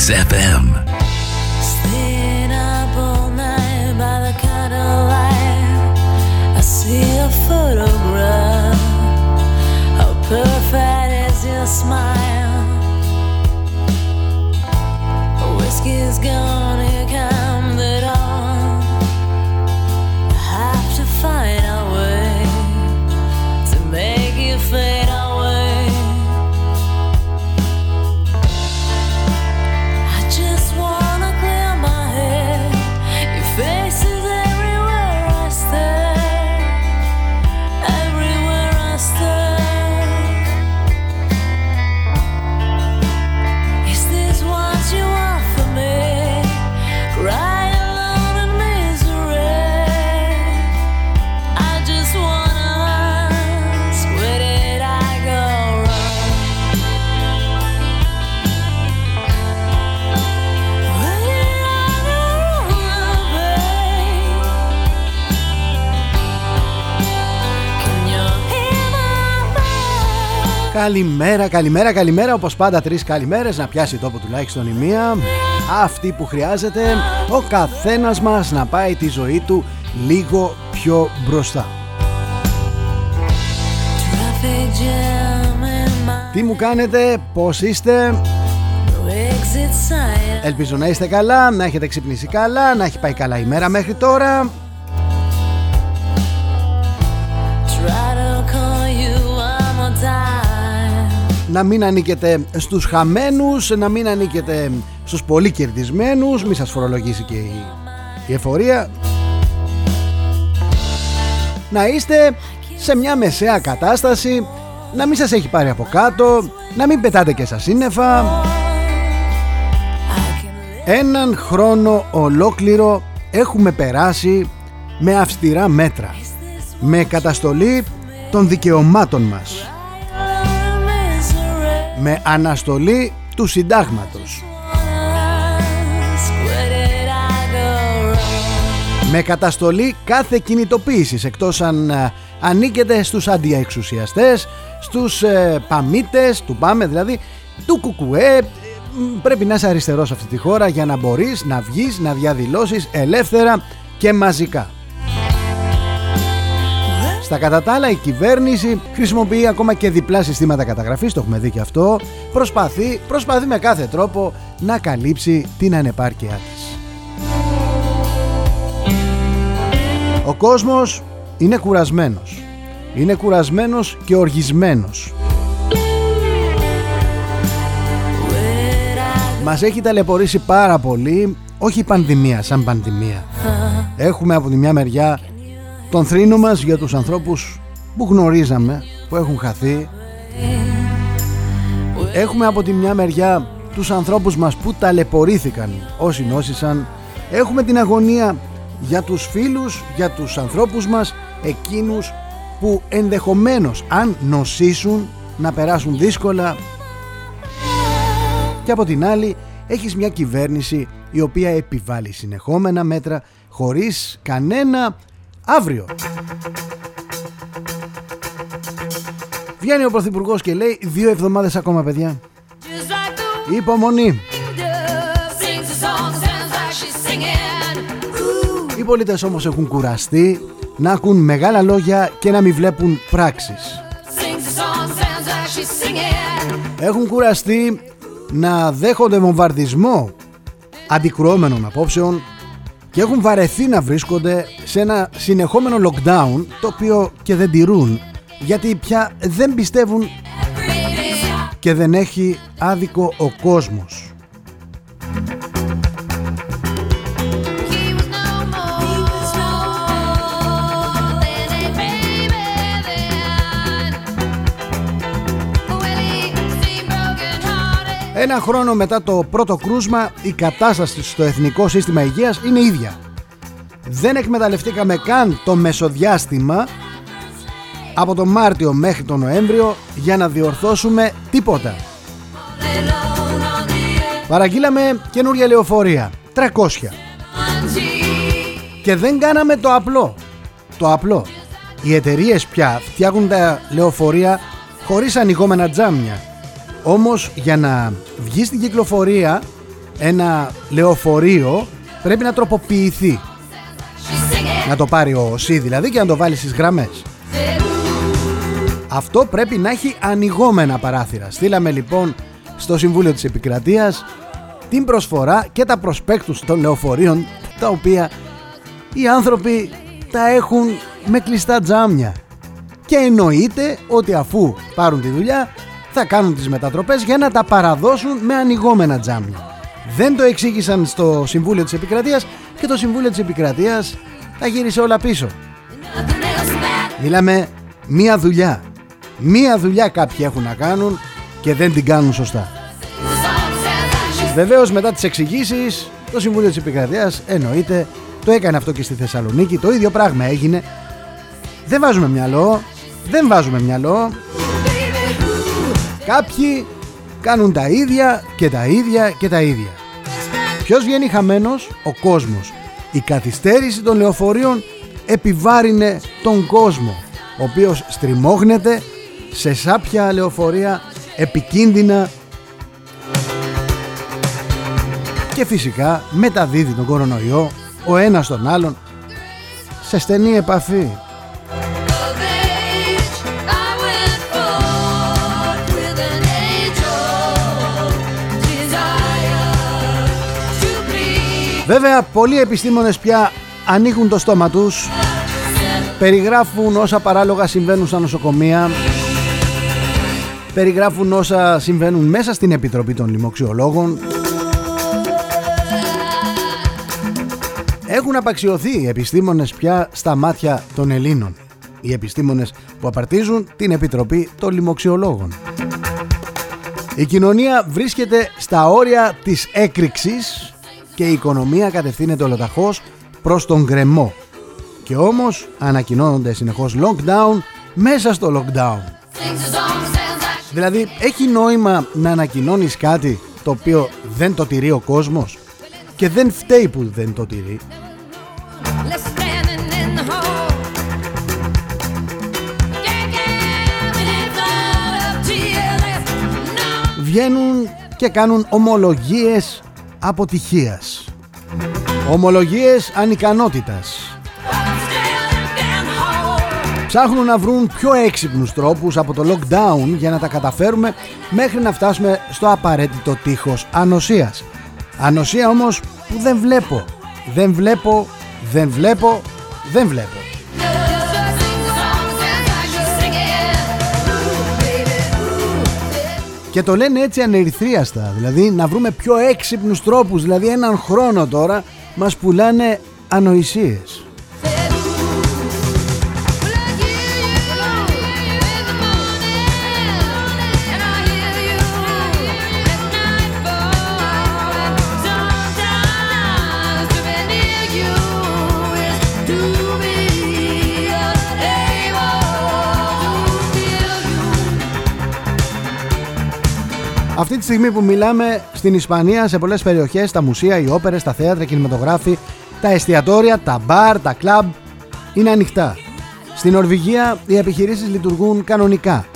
Mix FM. Staying up all night by the candlelight. I see a photograph. How perfect is your smile? Whiskey's gone, Καλημέρα, καλημέρα, καλημέρα. Όπως πάντα, τρεις καλημέρες να πιάσει τόπο τουλάχιστον η μία. Αυτή που χρειάζεται ο καθένας μας να πάει τη ζωή του λίγο πιο μπροστά. Traffic jam in my Τι μου κάνετε, πώς είστε, exit sign. ελπίζω να είστε καλά, να έχετε ξυπνήσει καλά, να έχει πάει καλά η μέρα μέχρι τώρα. Να μην ανήκετε στους χαμένους, να μην ανήκετε στους πολύ κερδισμένους, μη σας φορολογήσει και η, η εφορία. Να είστε σε μια μεσαία κατάσταση, να μην σας έχει πάρει από κάτω, να μην πετάτε και στα σύννεφα. I can live Έναν χρόνο ολόκληρο έχουμε περάσει με αυστηρά μέτρα, με καταστολή των δικαιωμάτων μας, in misery. Με αναστολή του συντάγματος, Ask, where did I go wrong? με καταστολή κάθε κινητοποίησης εκτός αν ε, ανήκετε στους αντιεξουσιαστές, στους ε, παμίτες, του πάμε δηλαδή, του κουκουέ, ε, μ, πρέπει να είσαι αριστερός σε αυτή τη χώρα για να μπορείς να βγεις, να διαδηλώσεις ελεύθερα και μαζικά. Στα κατά τα άλλα η κυβέρνηση χρησιμοποιεί ακόμα και διπλά συστήματα καταγραφής, το έχουμε δει και αυτό, προσπαθεί, προσπαθεί με κάθε τρόπο να καλύψει την ανεπάρκειά της. Ο κόσμος είναι κουρασμένος. Είναι κουρασμένος και οργισμένος. Μας έχει ταλαιπωρήσει πάρα πολύ, όχι η πανδημία σαν πανδημία. Έχουμε από τη μια μεριά τον θρήνο μας για τους ανθρώπους που γνωρίζαμε, που έχουν χαθεί. Έχουμε από τη μια μεριά τους ανθρώπους μας που ταλαιπωρήθηκαν όσοι νόσησαν. Έχουμε την αγωνία για τους φίλους, για τους ανθρώπους μας, εκείνους που ενδεχομένως αν νοσήσουν να περάσουν δύσκολα και από την άλλη έχεις μια κυβέρνηση η οποία επιβάλλει συνεχόμενα μέτρα χωρίς κανένα αύριο. Βγαίνει ο Πρωθυπουργός και λέει δύο εβδομάδες ακόμα παιδιά. Just like the Υπομονή. wind sings a song, sounds like she's singing. Ooh, Οι πολίτες όμως έχουν κουραστεί να ακούν μεγάλα λόγια και να μην βλέπουν πράξεις. sings a song, sounds like she's singing. Έχουν κουραστεί να δέχονται βομβαρδισμό αντικρουόμενων απόψεων και έχουν βαρεθεί να βρίσκονται σε ένα συνεχόμενο lockdown το οποίο και δεν τηρούν γιατί πια δεν πιστεύουν και δεν έχει άδικο ο κόσμος. Ένα χρόνο μετά το πρώτο κρούσμα η κατάσταση στο Εθνικό Σύστημα Υγείας είναι ίδια. Δεν εκμεταλλευτήκαμε καν το μεσοδιάστημα από τον Μάρτιο μέχρι τον Νοέμβριο για να διορθώσουμε τίποτα. Παραγγείλαμε καινούρια λεωφορεία, 300. Και δεν κάναμε το απλό. Το απλό. Οι εταιρείες πια φτιάχνουν τα λεωφορεία χωρίς ανοιγόμενα τζάμια. Όμως για να βγει στην κυκλοφορία ένα λεωφορείο πρέπει να τροποποιηθεί. Να το πάρει ο ΣΥ δηλαδή και να το βάλει στις γραμμές. Αυτό πρέπει να έχει ανοιγόμενα παράθυρα. Στείλαμε λοιπόν στο Συμβούλιο της Επικρατείας την προσφορά και τα προσπέκτους των λεωφορείων τα οποία οι άνθρωποι τα έχουν με κλειστά τζάμια. Και εννοείται ότι αφού πάρουν τη δουλειά θα κάνουν τις μετατροπές για να τα παραδώσουν με ανοιγόμενα τζάμια. Δεν το εξήγησαν στο Συμβούλιο της Επικρατείας και το Συμβούλιο της Επικρατείας τα γύρισε όλα πίσω. Μιλάμε μία δουλειά. Μία δουλειά κάποιοι έχουν να κάνουν και δεν την κάνουν σωστά. Βεβαίως μετά τις εξηγήσεις, το Συμβούλιο της Επικρατείας εννοείται το έκανε αυτό και στη Θεσσαλονίκη, το ίδιο πράγμα έγινε. Δεν βάζουμε μυαλό, δεν βάζουμε μυαλό. Κάποιοι κάνουν τα ίδια και τα ίδια και τα ίδια. Ποιος βγαίνει χαμένος; Ο κόσμος. Η καθυστέρηση των λεωφορείων επιβάρυνε τον κόσμο, ο οποίος στριμώχνεται σε σάπια λεωφορεία επικίνδυνα και φυσικά μεταδίδει τον κορονοϊό ο ένας τον άλλον σε στενή επαφή. Βέβαια πολλοί επιστήμονες πια ανοίγουν το στόμα τους Περιγράφουν όσα παράλογα συμβαίνουν στα νοσοκομεία Περιγράφουν όσα συμβαίνουν μέσα στην Επιτροπή των Λοιμοξιολόγων Έχουν απαξιωθεί οι επιστήμονες πια στα μάτια των Ελλήνων. Οι επιστήμονες που απαρτίζουν την Επιτροπή των Λοιμοξιολόγων Η κοινωνία βρίσκεται στα όρια της έκρηξης και η οικονομία κατευθύνεται ολοταχώς προς τον γκρεμό. Και όμως ανακοινώνονται συνεχώς lockdown μέσα στο lockdown. Δηλαδή έχει νόημα να ανακοινώνεις κάτι το οποίο δεν το τηρεί ο κόσμος και δεν φταίει που δεν το τηρεί. Βγαίνουν και κάνουν ομολογίες αποτυχίας Ομολογίες ανικανότητας Ψάχνουν να βρουν πιο έξυπνους τρόπους από το lockdown για να τα καταφέρουμε μέχρι να φτάσουμε στο απαραίτητο τείχος ανοσίας. Ανοσία όμως που δεν βλέπω, δεν βλέπω, δεν βλέπω, δεν βλέπω. Και το λένε έτσι ανερυθρίαστα, δηλαδή να βρούμε πιο έξυπνους τρόπους, δηλαδή έναν χρόνο τώρα μας πουλάνε ανοησίες. Αυτή τη στιγμή που μιλάμε στην Ισπανία, σε πολλές περιοχές, τα μουσεία, οι όπερες, τα θέατρα, οι κινηματογράφοι, τα εστιατόρια, τα μπαρ, τα κλαμπ είναι ανοιχτά. Στην Νορβηγία οι επιχειρήσεις λειτουργούν κανονικά.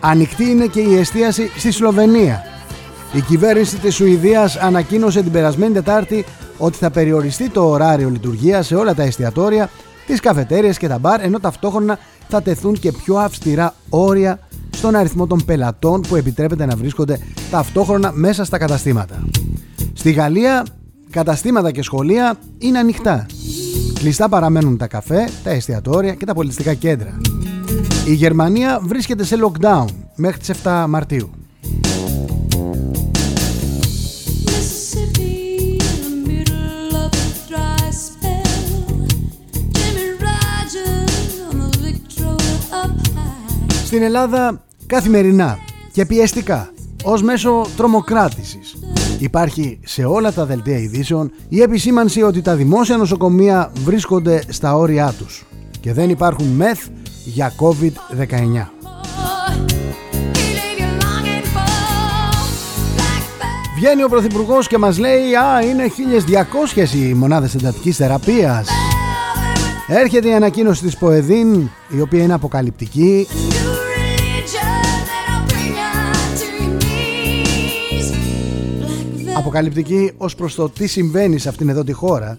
Ανοιχτή είναι και η εστίαση στη Σλοβενία. Η κυβέρνηση της Σουηδίας ανακοίνωσε την περασμένη Τετάρτη ότι θα περιοριστεί το ωράριο λειτουργίας σε όλα τα εστιατόρια, τις καφετέριες και τα μπαρ, ενώ ταυτόχρονα θα τεθούν και πιο αυστηρά όρια στον αριθμό των πελατών που επιτρέπεται να βρίσκονται ταυτόχρονα μέσα στα καταστήματα. Στη Γαλλία, καταστήματα και σχολεία είναι ανοιχτά. Κλειστά παραμένουν τα καφέ, τα εστιατόρια και τα πολιτιστικά κέντρα. Η Γερμανία βρίσκεται σε lockdown μέχρι τις 7 Μαρτίου. Στην Ελλάδα καθημερινά και πιεστικά ως μέσο τρομοκράτησης. Υπάρχει σε όλα τα δελτία ειδήσεων η επισήμανση ότι τα δημόσια νοσοκομεία βρίσκονται στα όρια τους και δεν υπάρχουν μεθ για COVID-19. Βγαίνει ο Πρωθυπουργός και μας λέει «Α, είναι 1200 οι μονάδες εντατικής θεραπείας». Έρχεται η ανακοίνωση της Ποεδίν, η οποία είναι αποκαλυπτική. Αποκαλυπτική ως προς το τι συμβαίνει σε αυτήν εδώ τη χώρα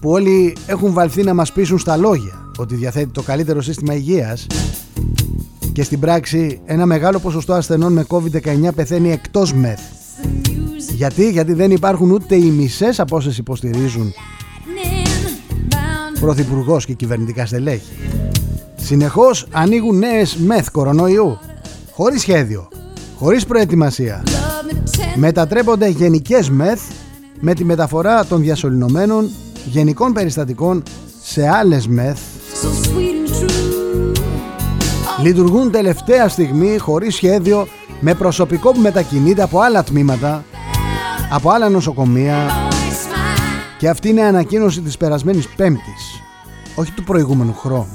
που όλοι έχουν βαλθεί να μας πείσουν στα λόγια ότι διαθέτει το καλύτερο σύστημα υγείας και στην πράξη ένα μεγάλο ποσοστό ασθενών με COVID-19 πεθαίνει εκτός μεθ. Γιατί, γιατί δεν υπάρχουν ούτε οι μισές από όσες υποστηρίζουν Πρωθυπουργός και κυβερνητικά στελέχη. Συνεχώς ανοίγουν νέες μεθ κορονοϊού, χωρίς σχέδιο, χωρίς προετοιμασία. Μετατρέπονται γενικές μεθ με τη μεταφορά των διασωληνωμένων γενικών περιστατικών σε άλλες μεθ. Λειτουργούν τελευταία στιγμή χωρίς σχέδιο με προσωπικό που μετακινείται από άλλα τμήματα από άλλα νοσοκομεία. Και αυτή είναι ανακοίνωση της περασμένης πέμπτης όχι του προηγούμενου χρόνου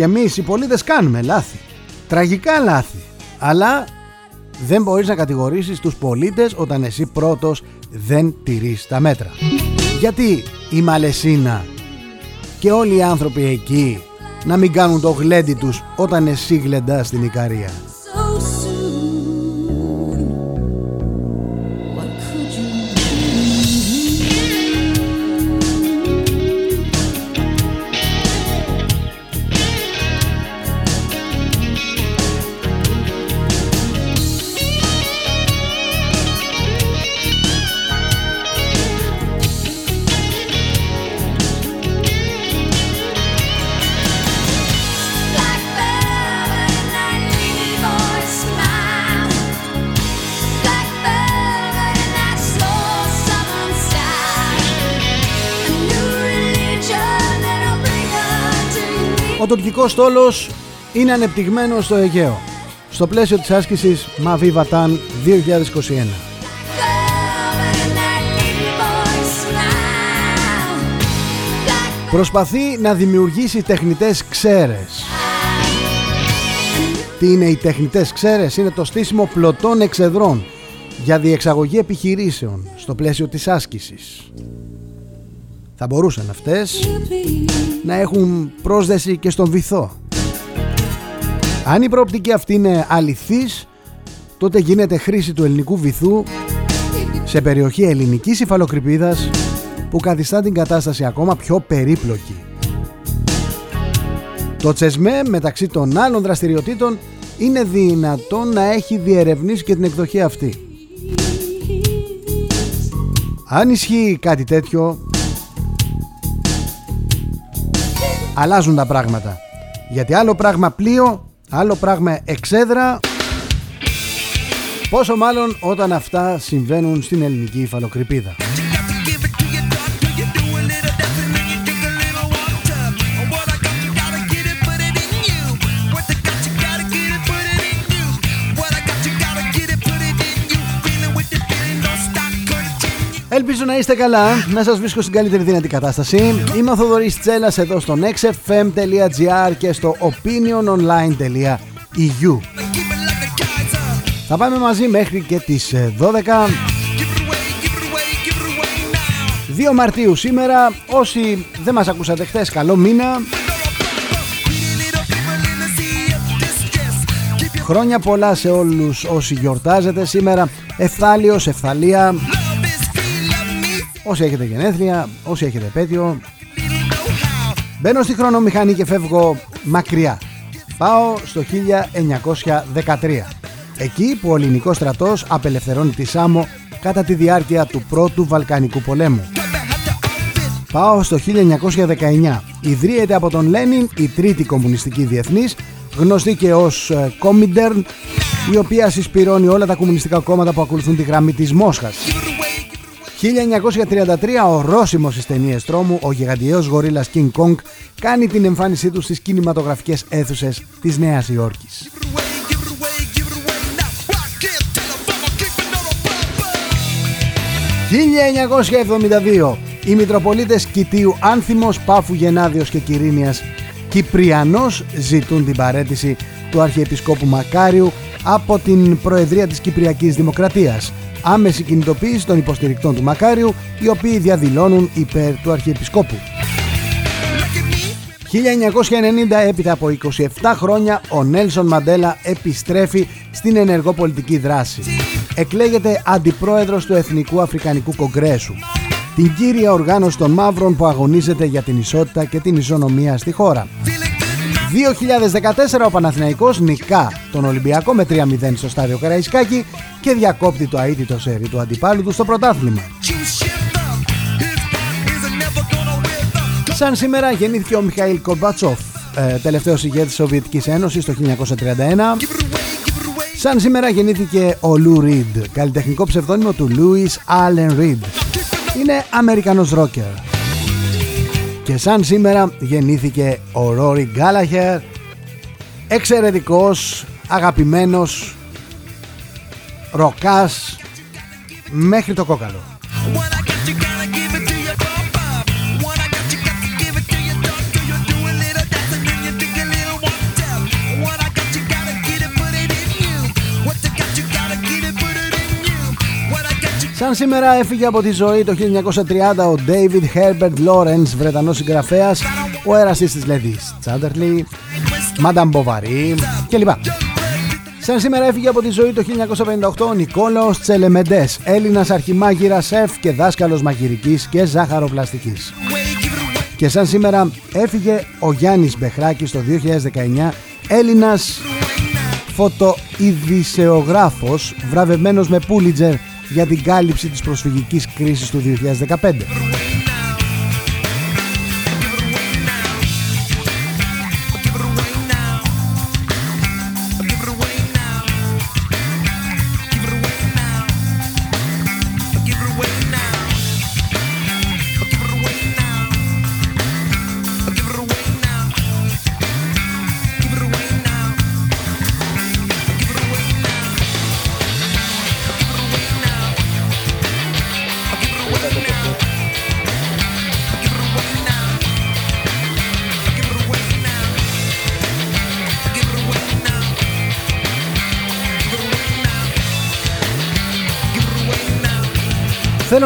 Και εμείς οι πολίτες κάνουμε λάθη. Τραγικά λάθη. Αλλά δεν μπορείς να κατηγορήσεις τους πολίτες όταν εσύ πρώτος δεν τηρείς τα μέτρα. Γιατί η Μαλεσίνα και όλοι οι άνθρωποι εκεί να μην κάνουν το γλέντι τους όταν εσύ γλεντάς στην Ικαρία. Τουρκικός στόλος είναι ανεπτυγμένος στο Αιγαίο στο πλαίσιο της άσκησης Μαβί Βατάν 2021. Προσπαθεί να δημιουργήσει τεχνητές ξέρες. Τι είναι οι τεχνητές ξέρες; Είναι το στήσιμο πλωτών εξεδρών για διεξαγωγή επιχειρήσεων στο πλαίσιο της άσκησης. Θα μπορούσαν αυτές να έχουν πρόσδεση και στον βυθό. Αν η προοπτική αυτή είναι αληθής, τότε γίνεται χρήση του ελληνικού βυθού σε περιοχή ελληνικής υφαλοκρηπίδας που καθιστά την κατάσταση ακόμα πιο περίπλοκη. Το τσεσμέ μεταξύ των άλλων δραστηριοτήτων είναι δυνατόν να έχει διερευνήσει και την εκδοχή αυτή. Αν ισχύει κάτι τέτοιο, αλλάζουν τα πράγματα. Γιατί άλλο πράγμα πλοίο, άλλο πράγμα εξέδρα. Πόσο μάλλον όταν αυτά συμβαίνουν στην ελληνική υφαλοκρηπίδα. Ελπίζω να είστε καλά, να σας βρίσκω στην καλύτερη δυνατή κατάσταση. Είμαι ο Θοδωρής Τσέλας εδώ στο nextfm.gr και στο opiniononline.eu Θα πάμε μαζί μέχρι και τις 12 2 Μαρτίου σήμερα. Όσοι δεν μας ακούσατε χθες καλό μήνα. Χρόνια πολλά σε όλους όσοι γιορτάζετε σήμερα. Ευθάλιος, ευθαλία Όσοι έχετε γενέθλια, όσοι έχετε επέτειο Μπαίνω στη χρονομηχανή και φεύγω μακριά. Πάω στο 1913 Εκεί που ο ελληνικός στρατός απελευθερώνει τη Σάμο κατά τη διάρκεια του πρώτου Βαλκανικού πολέμου. Πάω στο 1919 Ιδρύεται από τον Λένιν η τρίτη κομμουνιστική διεθνής γνωστή και ως Κόμιντερν η οποία συσπηρώνει όλα τα κομμουνιστικά κόμματα που ακολουθούν τη γραμμή της Μόσχας 1933 ο ρώσιμος στις ταινίες τρόμου, ο γιγαντιαίος γορίλας King Kong κάνει την εμφάνισή του στις κινηματογραφικές αίθουσες της Νέας Υόρκης. 1972 οι Μητροπολίτες Κιτίου Άνθιμος, Πάφου Γενάδιος και Κυρίνιας Κυπριανός ζητούν την παρέτηση του Αρχιεπισκόπου Μακάριου από την Προεδρία της Κυπριακής Δημοκρατίας άμεση κινητοποίηση των υποστηρικτών του Μακάριου, οι οποίοι διαδηλώνουν υπέρ του Αρχιεπισκόπου. 1990 έπειτα από 27 χρόνια ο Νέλσον Μαντέλα επιστρέφει στην ενεργό πολιτική δράση. Εκλέγεται αντιπρόεδρος του Εθνικού Αφρικανικού Κογκρέσου. Την κύρια οργάνωση των μαύρων που αγωνίζεται για την ισότητα και την ισονομία στη χώρα. 2014 ο Παναθηναϊκός νικά τον Ολυμπιακό με 3-0 στο στάδιο Καραϊσκάκη και διακόπτει το αίτητο σέρι του αντιπάλου του στο πρωτάθλημα. Σαν σήμερα γεννήθηκε ο Μιχαήλ Κορμπατσόφ, ε, τελευταίος ηγέτης της Σοβιετικής Ένωσης το 1931. Σαν σήμερα γεννήθηκε ο Λου Ριντ, καλλιτεχνικό ψευδόνυμο του Λούις Άλεν Ριντ. Είναι Αμερικανός ρόκερ. Και σαν σήμερα γεννήθηκε ο Ρόρι Γκάλαχερ, εξαιρετικός, αγαπημένος, ροκάς μέχρι το κόκαλο. Σαν σήμερα έφυγε από τη ζωή το 1930 ο David Herbert Lawrence, Βρετανός συγγραφέας, ο έρασης της Lady Chatterley, Madame Bovary κλπ. Σαν σήμερα έφυγε από τη ζωή το 1958 ο Νικόλαος Τσελεμεντές, Έλληνας αρχιμάγειρας σεφ και δάσκαλος μαγειρικής και ζάχαροπλαστικής. Και σαν σήμερα έφυγε ο Γιάννης Μπεχράκης το 2019, Έλληνας φωτοειδησεογράφος, βραβευμένος με Πούλιτζερ για την κάλυψη της προσφυγικής κρίσης του 2015.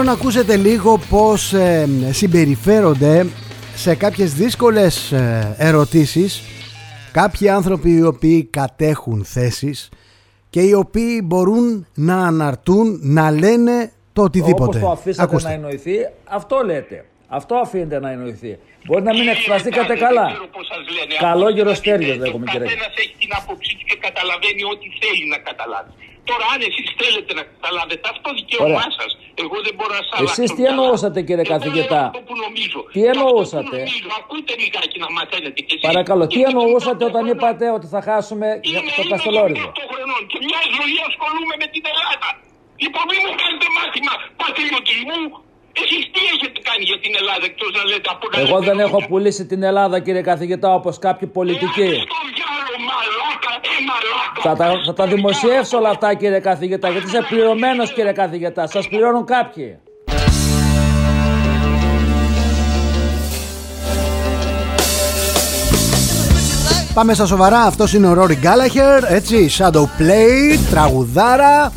Να ακούσετε λίγο πώς ε, συμπεριφέρονται σε κάποιες δύσκολες ε, ερωτήσεις κάποιοι άνθρωποι οι οποίοι κατέχουν θέσεις και οι οποίοι μπορούν να αναρτούν, να λένε το οτιδήποτε. Όπως το αφήσατε Ακούστε. να εννοηθεί, αυτό λέτε. Αυτό αφήνεται να εννοηθεί. Μπορεί να μην εκφραστήκατε καλά. Καλό γεροστέριο λέγουμε κύριε. Ο καθένας έχει την άποψή του και καταλαβαίνει ό,τι θέλει να καταλάβει. Τώρα, αν εσείς θέλετε να καταλάβετε, αυτό δικαίωμά Ωραία. σας. Εγώ δεν μπορώ να σας Εσείς τι εννοούσατε, κύριε καθηγητά; Τι εννοούσατε; Ακούτε λιγάκι να μαθαίνετε κι εσείς. Παρακαλώ, τι Γιατί εννοούσατε είμαι όταν είπατε ότι θα χάσουμε Είμαι, το είμαι Καστελόριζο; 18 χρονών και μια ζωή ασχολούμαι με την Ελλάδα. Λοιπόν, μην μου κάνετε μάθημα πατριωτισμού. Εσείς τι έχετε κάνει για την Ελλάδα εκτός να λέτε από να Εγώ λέτε δεν έχω λόγια. πουλήσει την Ελλάδα, κύριε καθηγητά, όπως κάποιοι πολιτικοί. Ε, στο διάλογο, μαλάκα, ε, μαλάκα. Θα τα, θα τα δημοσιεύσω όλα αυτά, κύριε καθηγητά, γιατί είσαι πληρωμένος, κύριε καθηγητά. Σας πληρώνουν κάποιοι. Πάμε στα σοβαρά, αυτός είναι ο Ρόρι Γκάλαχερ, έτσι, Shadow Play, τραγουδάρα.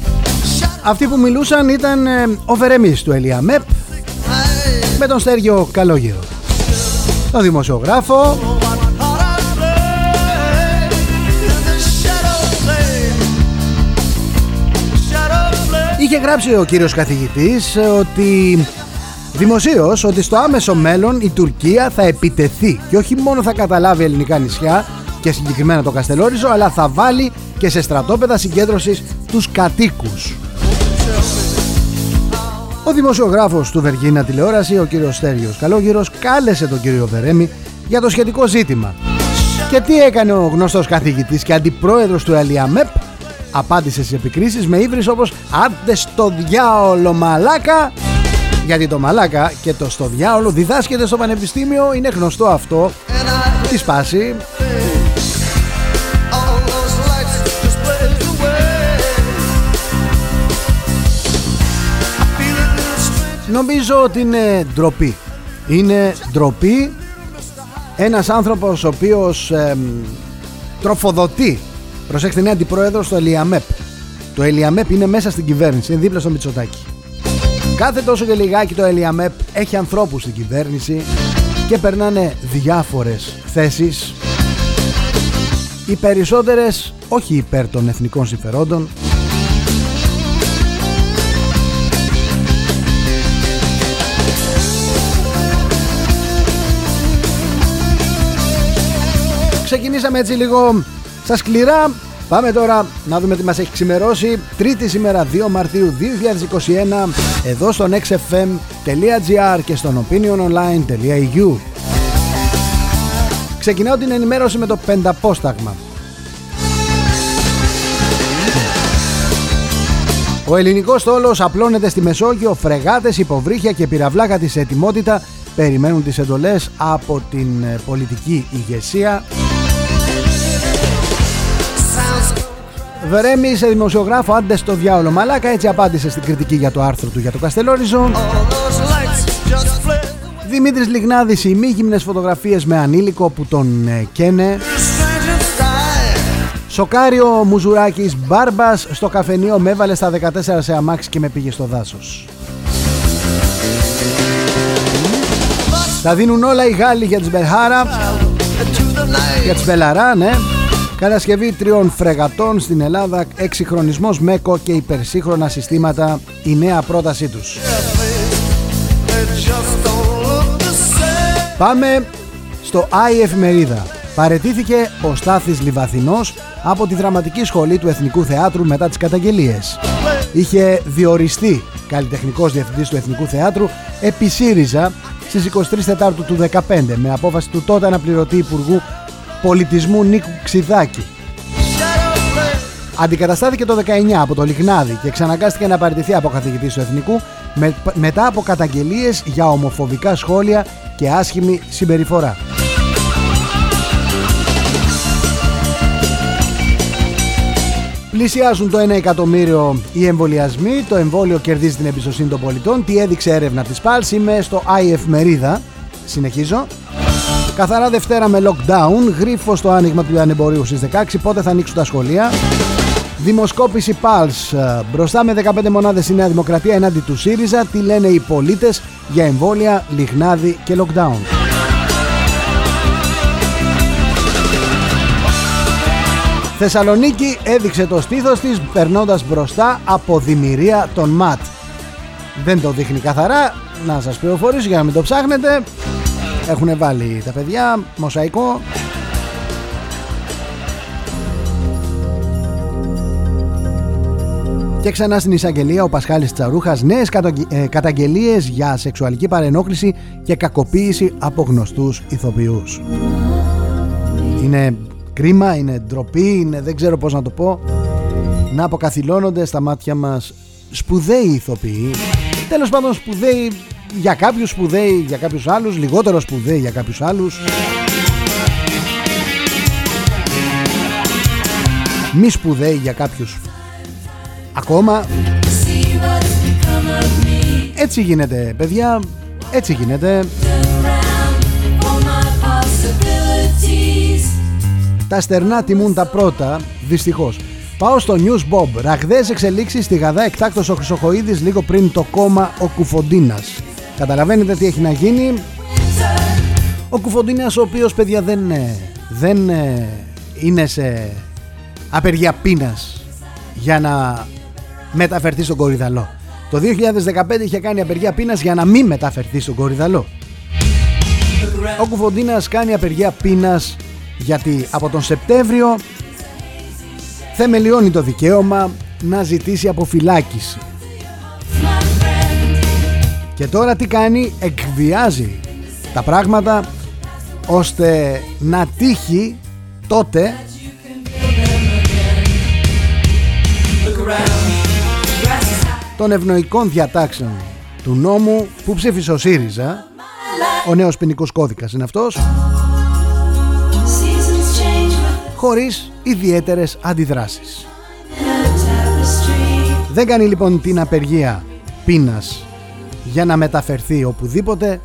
Αυτοί που μιλούσαν ήταν ε, ο Βερεμής του Ελία Μεπ με τον Στέργιο Καλόγερο. Τον δημοσιογράφο, είχε γράψει ο κύριος καθηγητής ε, ότι δημοσίως ότι στο άμεσο μέλλον η Τουρκία θα επιτεθεί και όχι μόνο θα καταλάβει ελληνικά νησιά και συγκεκριμένα το Καστελόριζο αλλά θα βάλει και σε στρατόπεδα συγκέντρωσης τους κατοίκους. Ο δημοσιογράφος του Βεργίνα τηλεόραση, ο κύριος Στέργιος Καλόγυρος, κάλεσε τον κύριο Βερέμι για το σχετικό ζήτημα. Και τι έκανε ο γνωστός καθηγητής και αντιπρόεδρος του ΕΛΙΑΜΕΠ, απάντησε στις επικρίσεις με ύβρις όπως «Άντε στο διάολο μαλάκα», γιατί το μαλάκα και το στο διάολο διδάσκεται στο πανεπιστήμιο, είναι γνωστό αυτό, τη σπάση. Νομίζω ότι είναι ντροπή. Είναι ντροπή ένας άνθρωπος ο οποίος εμ, τροφοδοτεί, προσέξτε είναι αντιπρόεδρος του ΕΛΙΑΜΕΠ, Το Ελιαμέπ είναι μέσα στην κυβέρνηση, είναι δίπλα στο Μητσοτάκι. Κάθε τόσο και λιγάκι το Ελιαμέπ έχει ανθρώπους στην κυβέρνηση και περνάνε διάφορες θέσεις. Οι περισσότερες όχι υπέρ των εθνικών συμφερόντων. Ξεκινήσαμε έτσι λίγο στα σκληρά. Πάμε τώρα να δούμε τι μας έχει ξημερώσει. Τρίτη σήμερα 2 Μαρτίου 2021 Εδώ στο nextfm.gr και στο opiniononline.eu Ξεκινάω την ενημέρωση με το πενταπόσταγμα. Ο ελληνικός στόλος απλώνεται στη Μεσόγειο, φρεγάτες, υποβρύχια και πυραυλάκα της ετοιμότητα. Περιμένουν τις εντολές από την ε, πολιτική ηγεσία Βρέμι σε δημοσιογράφο, άντε στο διάολο μαλάκα, έτσι απάντησε στην κριτική για το άρθρο του για το Καστελόριζο. Δημήτρης Λιγνάδης, οι μη γυμνες φωτογραφίες με ανήλικο που τον ε, καίνε. Σοκάριο Μουζουράκης Μπάρμπας στο καφενείο με έβαλε στα 14 σε αμάξι και με πήγε στο δάσος. Τα δίνουν όλα οι Γάλλοι για τις Μπελχάρα Για τις Μπελαρά ναι Κατασκευή τριών φρεγατών στην Ελλάδα, εξυγχρονισμός ΜΕΚΟ και υπερσύγχρονα συστήματα, η νέα πρότασή τους. Πάμε στο Άι Εφημερίδα. Παραιτήθηκε ο Στάθης Λιβαθινός από τη δραματική σχολή του Εθνικού Θεάτρου μετά τις καταγγελίες. Είχε διοριστεί καλλιτεχνικός διευθυντής του Εθνικού Θεάτρου επί ΣΥΡΙΖΑ στις 23 Τετάρτου του 2015 με απόφαση του τότε αναπληρωτή Υπουργού Πολιτισμού Νίκου Ξιδάκη. Αντικαταστάθηκε το 19 από το Λιγνάδι και ξαναγκάστηκε να παραιτηθεί από καθηγητή του Εθνικού με, μετά από καταγγελίες για ομοφοβικά σχόλια και άσχημη συμπεριφορά. Πλησιάζουν το 1 εκατομμύριο οι εμβολιασμοί. Το εμβόλιο κερδίζει την εμπιστοσύνη των πολιτών. Τι έδειξε έρευνα της ΠΑΛΣ. Είμαι στο IF Μερίδα. Συνεχίζω. Καθαρά Δευτέρα με lockdown, γρίφος στο άνοιγμα του λιανεμπορίου στις 16, πότε θα ανοίξουν τα σχολεία. Δημοσκόπηση Pulse. Ε, μπροστά με 15 μονάδες η Νέα Δημοκρατία ενάντια του ΣΥΡΙΖΑ. Τι λένε οι πολίτες για εμβόλια, λιγνάδι και lockdown. Θεσσαλονίκη έδειξε το στήθος της περνώντας μπροστά από δημιουργία των ΜΑΤ. Δεν το δείχνει καθαρά, να σας πληροφορήσω για να μην το ψάχνετε. Έχουν βάλει τα παιδιά μοσαϊκό Και ξανά στην εισαγγελία ο Πασχάλης Τσαρούχας νέες ε, καταγγελίες για σεξουαλική παρενόχληση και κακοποίηση από γνωστούς ηθοποιούς. Είναι κρίμα, είναι ντροπή, είναι δεν ξέρω πώς να το πω να αποκαθιλώνονται στα μάτια μας σπουδαίοι ηθοποιοί τέλος πάντων σπουδαίοι για κάποιους σπουδαίοι για κάποιους άλλους λιγότερο σπουδαίοι για κάποιους άλλους. Μη σπουδαίοι για κάποιους. Ακόμα. Έτσι γίνεται παιδιά. Έτσι γίνεται. Τα στερνά τιμούν τα πρώτα δυστυχώς. Πάω στο News Bob. Ραγδαίες εξελίξεις στη Γαδά εκτάκτος ο Χρυσοχοίδης λίγο πριν το κόμμα ο Κουφοντίνας. Καταλαβαίνετε τι έχει να γίνει. Ο Κουφοντίνας ο οποίος παιδιά δεν, ε, δεν ε, είναι σε απεργία πείνας για να μεταφερθεί στον Κορυδαλό. Το 2015 είχε κάνει απεργία πείνας για να μην μεταφερθεί στον Κορυδαλό. Ο Κουφοντίνας κάνει απεργία πείνας γιατί από τον Σεπτέμβριο θεμελιώνει το δικαίωμα να ζητήσει αποφυλάκηση. Και τώρα τι κάνει, εκβιάζει τα πράγματα ώστε να τύχει τότε των ευνοϊκών διατάξεων του νόμου που ψήφισε ο ΣΥΡΙΖΑ. Ο νέος ποινικός κώδικας είναι αυτός. Χωρίς ιδιαίτερες αντιδράσεις. Δεν κάνει λοιπόν την απεργία πείνας για να μεταφερθεί οπουδήποτε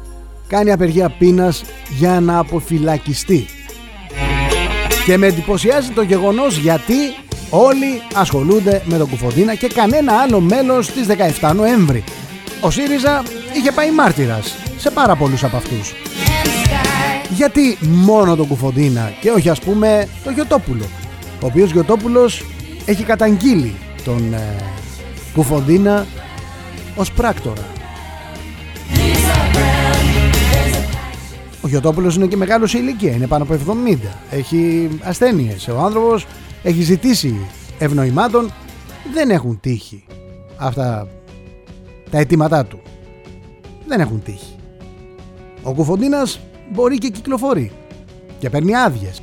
κάνει απεργία πείνας για να αποφυλακιστεί και με εντυπωσιάζει το γεγονός γιατί Όλοι ασχολούνται με τον Κουφοντίνα και κανένα άλλο μέλος της 17 Νοέμβρη. Ο ΣΥΡΙΖΑ είχε πάει μάρτυρας σε πάρα πολλούς από αυτούς. Γιατί μόνο τον Κουφοντίνα και όχι ας πούμε τον Γιωτόπουλο, ο οποίος Γιωτόπουλος έχει καταγγείλει τον ε, Κουφοντίνα ως πράκτορα. Ο Γιωτόπουλος είναι και μεγάλος σε ηλικία, είναι πάνω από 70. Έχει ασθένειες. Ο άνθρωπος έχει ζητήσει ευνοημάτων. Δεν έχουν τύχει αυτά τα αιτήματά του. Δεν έχουν τύχει. Ο Κουφοντίνας μπορεί και κυκλοφορεί και παίρνει άδειες.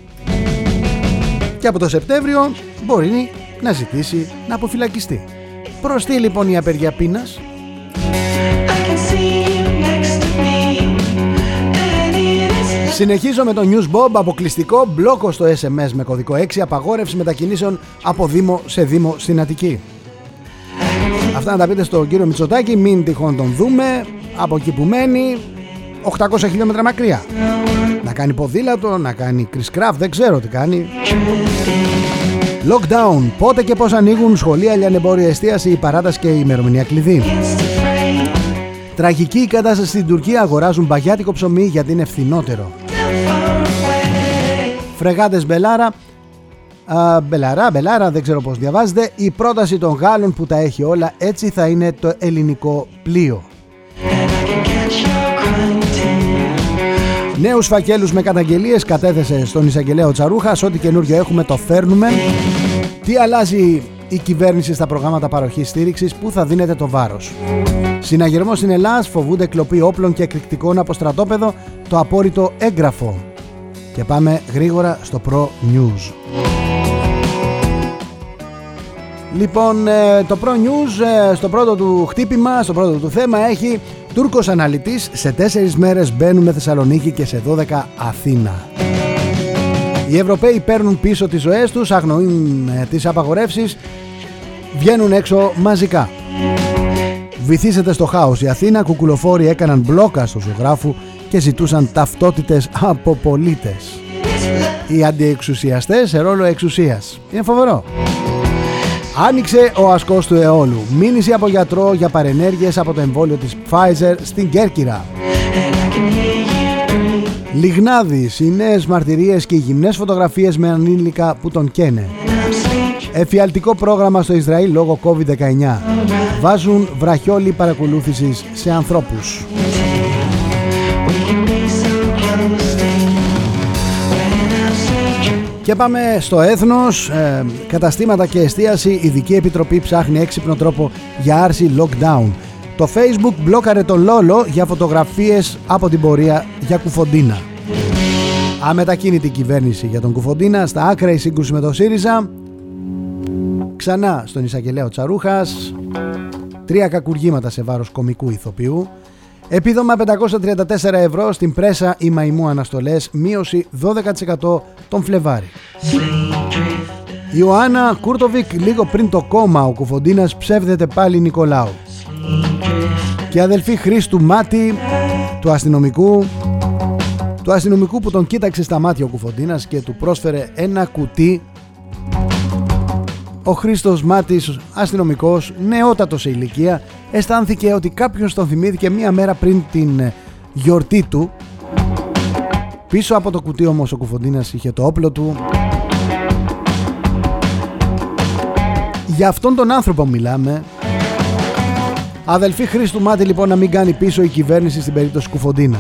Και από το Σεπτέμβριο μπορεί να ζητήσει να αποφυλακιστεί. Προς τι λοιπόν η απεργία πείνας; Συνεχίζω με το News Bob, αποκλειστικό μπλόκο στο SMS με κωδικό 6, απαγόρευση μετακινήσεων από Δήμο σε Δήμο στην Αττική. Αυτά να τα πείτε στον κύριο Μητσοτάκη, μην τυχόν τον δούμε, από εκεί που μένει, 800 χιλιόμετρα μακριά. Να κάνει ποδήλατο, να κάνει Chris Craft, δεν ξέρω τι κάνει. Lockdown. Πότε και πώς ανοίγουν σχολεία, λιανεμπόρια, εστίαση, η παράταση και η ημερομηνία κλειδί. Τραγική η κατάσταση στην Τουρκία. Αγοράζουν μπαγιάτικο ψωμί γιατί είναι φθηνότερο. Φρεγάτες Μπελάρα. Α, μπελαρά, Μπελάρα, δεν ξέρω πώς διαβάζετε. Η πρόταση των Γάλλων που τα έχει όλα έτσι θα είναι το ελληνικό πλοίο. Νέους φακέλους με καταγγελίες κατέθεσε στον εισαγγελέα ο Τσαρούχας. Ό,τι καινούριο έχουμε το φέρνουμε. Τι αλλάζει η κυβέρνηση στα προγράμματα παροχής στήριξης; Που θα δίνεται το βάρος; Συναγερμό στην Ελλάδα φοβούνται κλοπή όπλων και εκρηκτικών από στρατόπεδο το απόρριτο έγγραφο. Και πάμε γρήγορα στο Pro News. Λοιπόν, ε, το Pro News ε, στο πρώτο του χτύπημα, στο πρώτο του θέμα έχει Τούρκος αναλυτής σε τέσσερις μέρες μπαίνουμε Θεσσαλονίκη και σε 12 Αθήνα. Οι Ευρωπαίοι παίρνουν πίσω τις ζωές τους, αγνοούν ε, τις απαγορεύσεις, βγαίνουν έξω μαζικά. Βυθίσετε στο χάος. Η Αθήνα κουκουλοφόροι έκαναν μπλόκα στο ζωγράφου και ζητούσαν ταυτότητες από πολίτες. Οι αντιεξουσιαστές σε ρόλο εξουσίας. Είναι φοβερό. Άνοιξε ο ασκός του αιώλου. Μήνυση από γιατρό για παρενέργειες από το εμβόλιο της Pfizer στην Κέρκυρα. Λιγνάδης, οι νέες μαρτυρίες και οι γυμνές φωτογραφίες με ανήλικα που τον καίνε. Εφιαλτικό πρόγραμμα στο Ισραήλ λόγω COVID-19. Βάζουν βραχιόλι παρακολούθησης σε ανθρώπους. Και πάμε στο έθνος, ε, καταστήματα και εστίαση, ειδική επιτροπή ψάχνει έξυπνο τρόπο για άρση lockdown. Το facebook μπλόκαρε τον Λόλο για φωτογραφίες από την πορεία για Κουφοντίνα. Αμετακίνητη κυβέρνηση για τον Κουφοντίνα, στα άκρα η σύγκρουση με το ΣΥΡΙΖΑ, ξανά στον εισαγγελέα Τσαρούχας, τρία κακουργήματα σε βάρος κωμικού ηθοποιού, επίδομα 534 ευρώ στην πρέσα η Μαϊμού Αναστολές, μείωση 12% τον Φλεβάρι. Ιωάννα Κούρτοβικ λίγο πριν το κώμα ο Κουφοντίνας ψεύδεται πάλι Νικολάου. Και αδελφή Χρήστου Μάτι του αστυνομικού του αστυνομικού που τον κοίταξε στα μάτια ο Κουφοντίνας και του πρόσφερε ένα κουτί ο Χρήστος Μάτης, αστυνομικός, νεότατος σε ηλικία, αισθάνθηκε ότι κάποιος τον θυμήθηκε μία μέρα πριν την ε, γιορτή του. Πίσω από το κουτί όμως ο Κουφοντίνας είχε το όπλο του. Για αυτόν τον άνθρωπο μιλάμε. Αδελφή Χρήστου Μάτη λοιπόν να μην κάνει πίσω η κυβέρνηση στην περίπτωση Κουφοντίνα.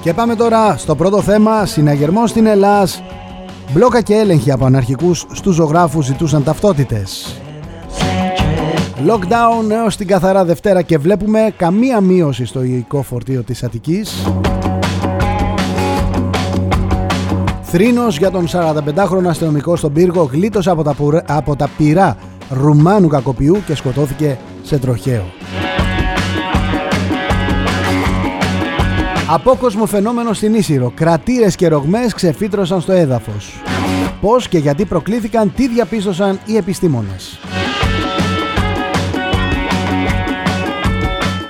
Και πάμε τώρα στο πρώτο θέμα, συναγερμό στην Ελλάς. Μπλόκα και έλεγχοι από αναρχικούς στους ζωγράφους ζητούσαν ταυτότητες. Lockdown έως την καθαρά Δευτέρα και βλέπουμε καμία μείωση στο υγειικό φορτίο της Αττικής. Θρήνος για τον 45χρονο αστυνομικό στον πύργο γλίτωσε από τα, από τα πυρά Ρουμάνου κακοποιού και σκοτώθηκε σε τροχαίο. Απόκοσμο φαινόμενο στην Ίσυρο. Κρατήρες και ρογμές ξεφύτρωσαν στο έδαφος. Πώς και γιατί προκλήθηκαν, τι διαπίστωσαν οι επιστήμονες.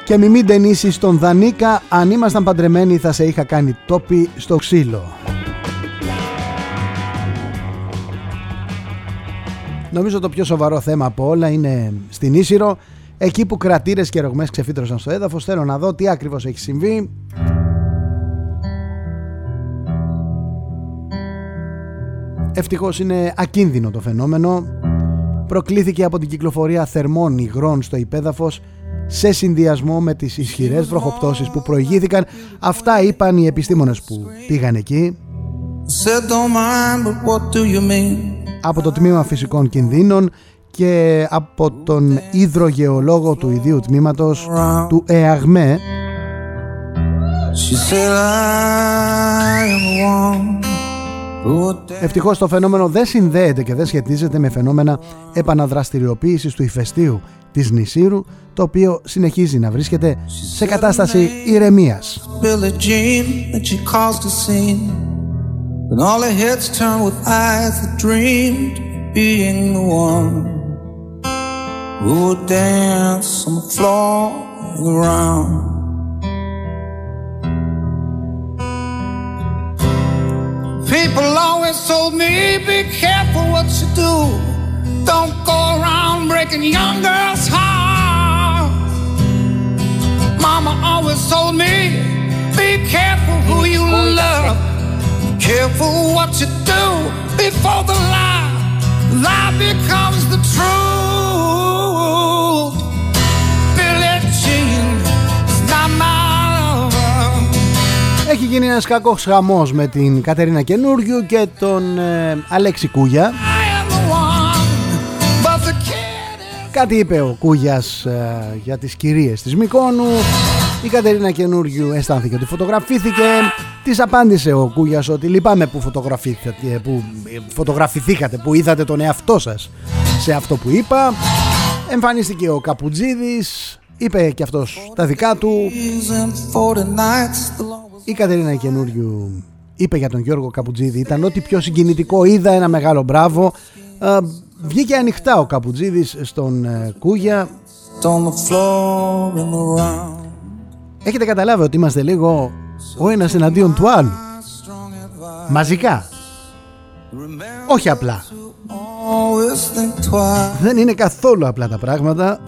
Και μη μην ταινίσεις στον Δανίκα Αν ήμασταν παντρεμένοι θα σε είχα κάνει τόπι στο ξύλο Νομίζω το πιο σοβαρό θέμα από όλα είναι στην Ίσυρο Εκεί που κρατήρες και ρογμές ξεφύτρωσαν στο έδαφος Θέλω να δω τι ακριβώς έχει συμβεί Ευτυχώς είναι ακίνδυνο το φαινόμενο Προκλήθηκε από την κυκλοφορία θερμών υγρών στο υπέδαφος σε συνδυασμό με τις ισχυρές βροχοπτώσεις που προηγήθηκαν. Αυτά είπαν οι επιστήμονες που πήγαν εκεί. Από το Τμήμα Φυσικών Κινδύνων και από τον υδρογεολόγο του ιδίου τμήματος του ΕΑΓΜΕ Ευτυχώς το φαινόμενο δεν συνδέεται και δεν σχετίζεται με φαινόμενα επαναδραστηριοποίησης του ηφαιστείου της Νησίρου το οποίο συνεχίζει να βρίσκεται σε κατάσταση ηρεμίας. People always told me be careful what you do Don't go around breaking young girls' hearts. Mama always told me, be careful who you love. Careful what you do before the lie, lie becomes the truth. Έχει γίνει ένας κακός χαμός με την Κατερίνα Καινούριου και τον ε, Αλέξη Κούγια. Κάτι είπε ο Κούγιας ε, για τις κυρίες της Μικόνου Η Κατερίνα Καινούργιου αισθάνθηκε ότι φωτογραφήθηκε. Της απάντησε ο Κούγιας ότι λυπάμαι που φωτογραφηθήκατε, που φωτογραφηθήκατε Που είδατε τον εαυτό σας σε αυτό που είπα. Εμφανίστηκε ο Καπουτζίδης Είπε και αυτός τα δικά του Η Κατερίνα Καινούριου είπε για τον Γιώργο Καπουτζίδη Ήταν ό,τι πιο συγκινητικό είδα ένα μεγάλο μπράβο. Ε, Βγήκε ανοιχτά ο Καπουτζίδης στον ε, Κούγια. Έχετε καταλάβει ότι είμαστε λίγο ο ένας εναντίον του άλλου. Μαζικά. Όχι απλά. Δεν είναι καθόλου απλά τα πράγματα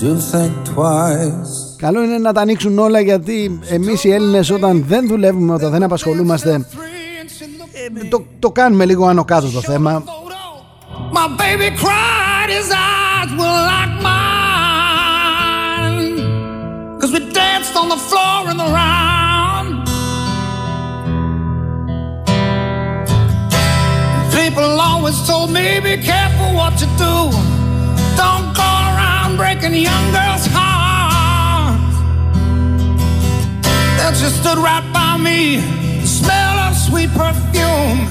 Καλό είναι να τα ανοίξουν όλα γιατί εμείς οι Έλληνες όταν δεν δουλεύουμε, όταν δεν απασχολούμαστε ε, το, το κάνουμε λίγο άνω κάτω το θέμα My baby cried, his eyes were like mine. Cause we danced on the floor in the round. People always told me, be careful what you do. Don't go around breaking young girls' hearts. They just stood right by me.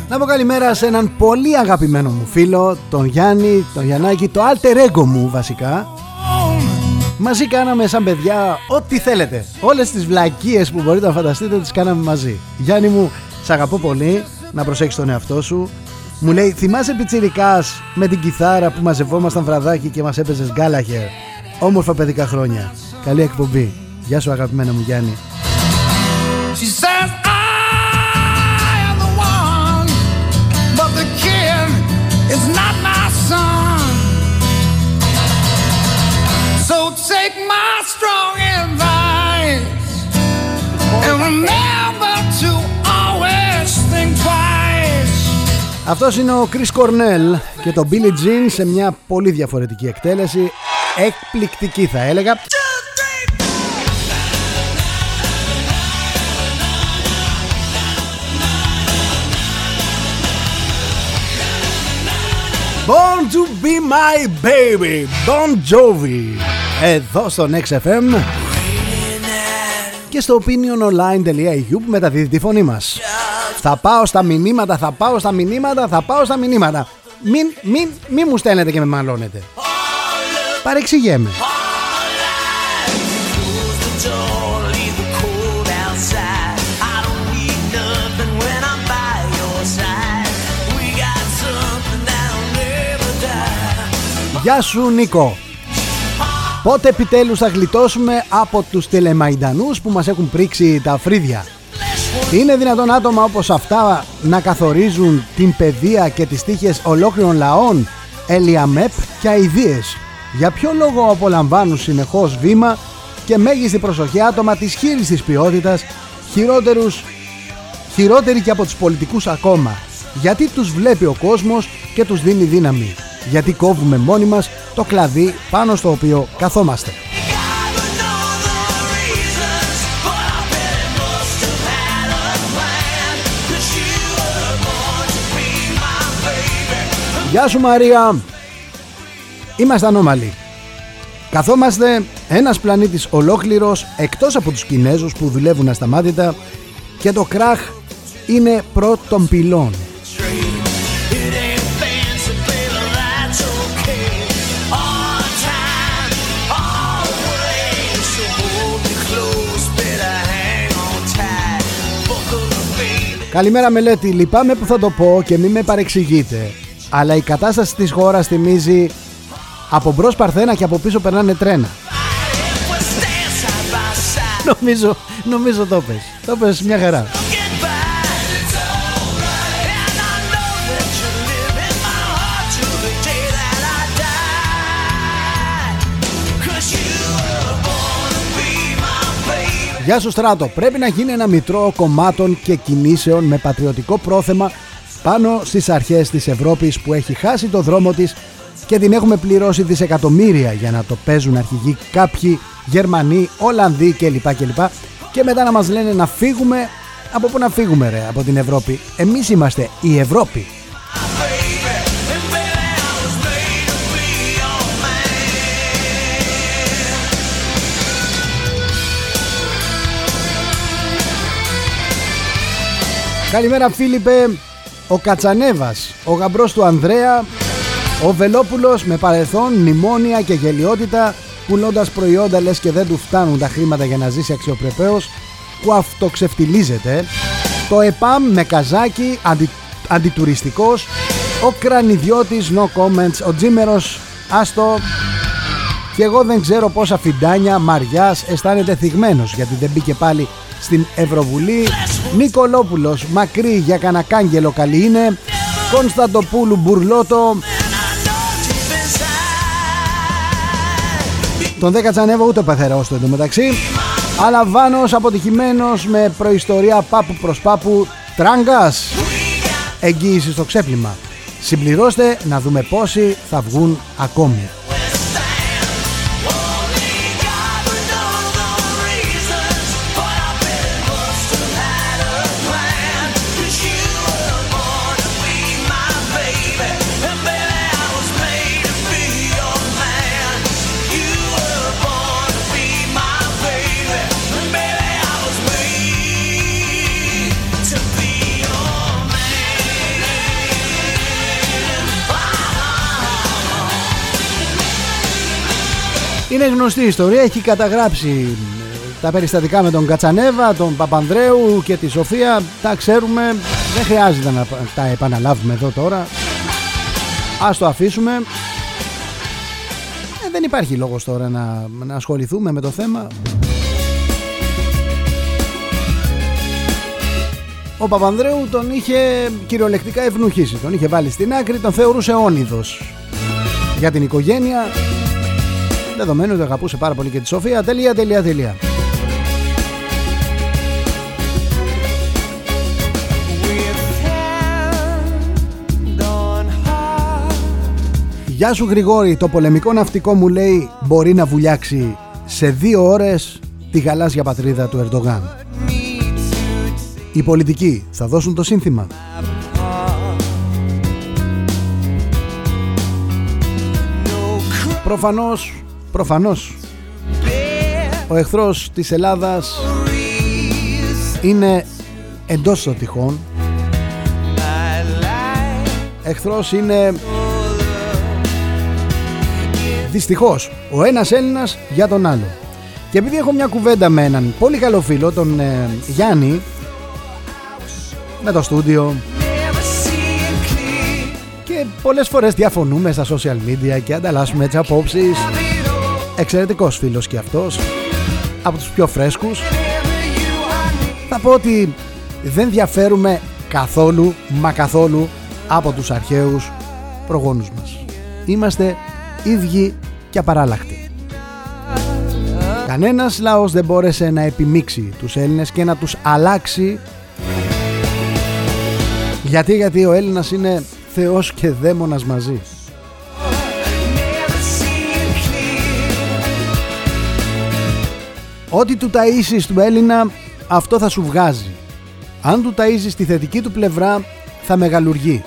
Να πω καλημέρα σε έναν πολύ αγαπημένο μου φίλο, τον Γιάννη, τον Γιαννάκη, το alter ego μου βασικά. Μαζί κάναμε σαν παιδιά ό,τι θέλετε. Όλες τις βλακίες που μπορείτε να φανταστείτε τις κάναμε μαζί. Γιάννη μου, σ' αγαπώ πολύ, να προσέξεις τον εαυτό σου. Μου λέει, θυμάσαι πιτσιρικάς με την κιθάρα που μαζευόμασταν βραδάκι και μας έπαιζες γκάλαχερ. Όμορφα παιδικά χρόνια. Καλή εκπομπή. Γεια σου αγαπημένο μου Γιάννη. Αυτός είναι ο Chris Cornell και το Billie Jean σε μια πολύ διαφορετική εκτέλεση. Εκπληκτική θα έλεγα. Born to be my baby, Bon Jovi. Εδώ στο XFM και στο opiniononline.eu που μεταδίδει τη φωνή μας. Θα πάω στα μηνύματα, θα πάω στα μηνύματα, θα πάω στα μηνύματα. Μην, μην, μην μου στέλνετε και με μαλώνετε. Παρεξηγέμαι. Γεια σου Νίκο Πότε επιτέλους θα γλιτώσουμε από τους τελεμαϊντανούς που μας έχουν πρίξει τα φρύδια; Είναι δυνατόν άτομα όπως αυτά να καθορίζουν την παιδεία και τις τύχες ολόκληρων λαών, ελιαμέπ και αηδίες. Για ποιο λόγο απολαμβάνουν συνεχώς βήμα και μέγιστη προσοχή άτομα της χείριστης ποιότητας, χειρότερους, χειρότεροι και από τους πολιτικούς ακόμα. Γιατί τους βλέπει ο κόσμος και τους δίνει δύναμη. Γιατί κόβουμε μόνοι μας το κλαδί πάνω στο οποίο καθόμαστε. Γεια σου Μαρία. Είμαστε ανώμαλοι. Καθόμαστε ένας πλανήτης ολόκληρος εκτός από τους Κινέζους που δουλεύουν ασταμάτητα και το κράχ είναι πρώτων πυλών. Καλημέρα Μελέτη, λυπάμαι που θα το πω και μην με παρεξηγείτε αλλά η κατάσταση της χώρας θυμίζει από μπρος παρθένα και από πίσω περνάνε τρένα. νομίζω, νομίζω το πες. Το πες μια χαρά. Γεια σου Στράτο, πρέπει να γίνει ένα μητρό κομμάτων και κινήσεων με πατριωτικό πρόθεμα πάνω στις αρχές της Ευρώπης που έχει χάσει το δρόμο της και την έχουμε πληρώσει δισεκατομμύρια για να το παίζουν αρχηγοί κάποιοι Γερμανοί, Ολλανδοί κλπ. κλπ. Και μετά να μας λένε να φύγουμε. Από πού να φύγουμε ρε, από την Ευρώπη; Εμείς είμαστε η Ευρώπη. Καλημέρα Φίλιππε, ο Κατσανέβας, ο γαμπρός του Ανδρέα, ο Βελόπουλος με παρελθόν, μνημόνια και γελιότητα πουλώντας προϊόντα λες και δεν του φτάνουν τα χρήματα για να ζήσει αξιοπρεπαίως που αυτοξεφτιλίζεται το ΕΠΑΜ με καζάκι αντι, αντιτουριστικός ο Κρανιδιώτης no comments ο Τζίμερος άστο. Και εγώ δεν ξέρω πόσα φιντάνια Μαριάς αισθάνεται θυγμένος γιατί δεν μπήκε πάλι στην Ευρωβουλή. Νικολόπουλος μακρύ για κανακάγγελο καλή είναι. Κωνσταντοπούλου Μπουρλότο. Τον 10 Τσανέβο ούτε παθερός το εντωμεταξύ. Αλλά Βάνος αποτυχημένος με προϊστορία πάπου προς πάπου. Τράγκας. Εγγύηση στο ξέπλυμα. Συμπληρώστε να δούμε πόσοι θα βγουν ακόμη Είναι γνωστή η ιστορία, έχει καταγράψει ε, τα περιστατικά με τον Κατσανέβα, τον Παπανδρέου και τη Σοφία. Τα ξέρουμε, δεν χρειάζεται να τα επαναλάβουμε εδώ τώρα. Ας το αφήσουμε. Ε, δεν υπάρχει λόγος τώρα να, να ασχοληθούμε με το θέμα. Ο Παπανδρέου τον είχε κυριολεκτικά ευνουχίσει. Τον είχε βάλει στην άκρη, τον θεωρούσε όνειδος για την οικογένεια δεδομένου ότι αγαπούσε πάρα πολύ και τη Σοφία. Τελεία, τελεία, τελεία. Γεια σου Γρηγόρη, το πολεμικό ναυτικό μου λέει μπορεί να βουλιάξει σε δύο ώρες τη γαλάζια πατρίδα του Ερντογάν. Οι πολιτικοί θα δώσουν το σύνθημα. Προφανώς Προφανώς. Ο εχθρός της Ελλάδας είναι εντός των τυχών. Εχθρός είναι δυστυχώς ο ένας Έλληνας για τον άλλο και επειδή έχω μια κουβέντα με έναν πολύ καλό φίλο τον ε, Γιάννη με το στούντιο. Και πολλές φορές διαφωνούμε στα social media και ανταλλάσσουμε έτσι απόψεις εξαιρετικός φίλος και αυτός, από τους πιο φρέσκους. Θα πω ότι δεν διαφέρουμε καθόλου, μα καθόλου, από τους αρχαίους προγόνους μας. Είμαστε ίδιοι και απαράλλαχτοι. Κανένας λαός δεν μπόρεσε να επιμίξει τους Έλληνες και να τους αλλάξει γιατί, γιατί ο Έλληνας είναι Θεός και δαίμονας μαζί. Ό,τι του ταΐσεις του Έλληνα αυτό θα σου βγάζει. Αν του ταΐζεις τη θετική του πλευρά θα μεγαλουργεί.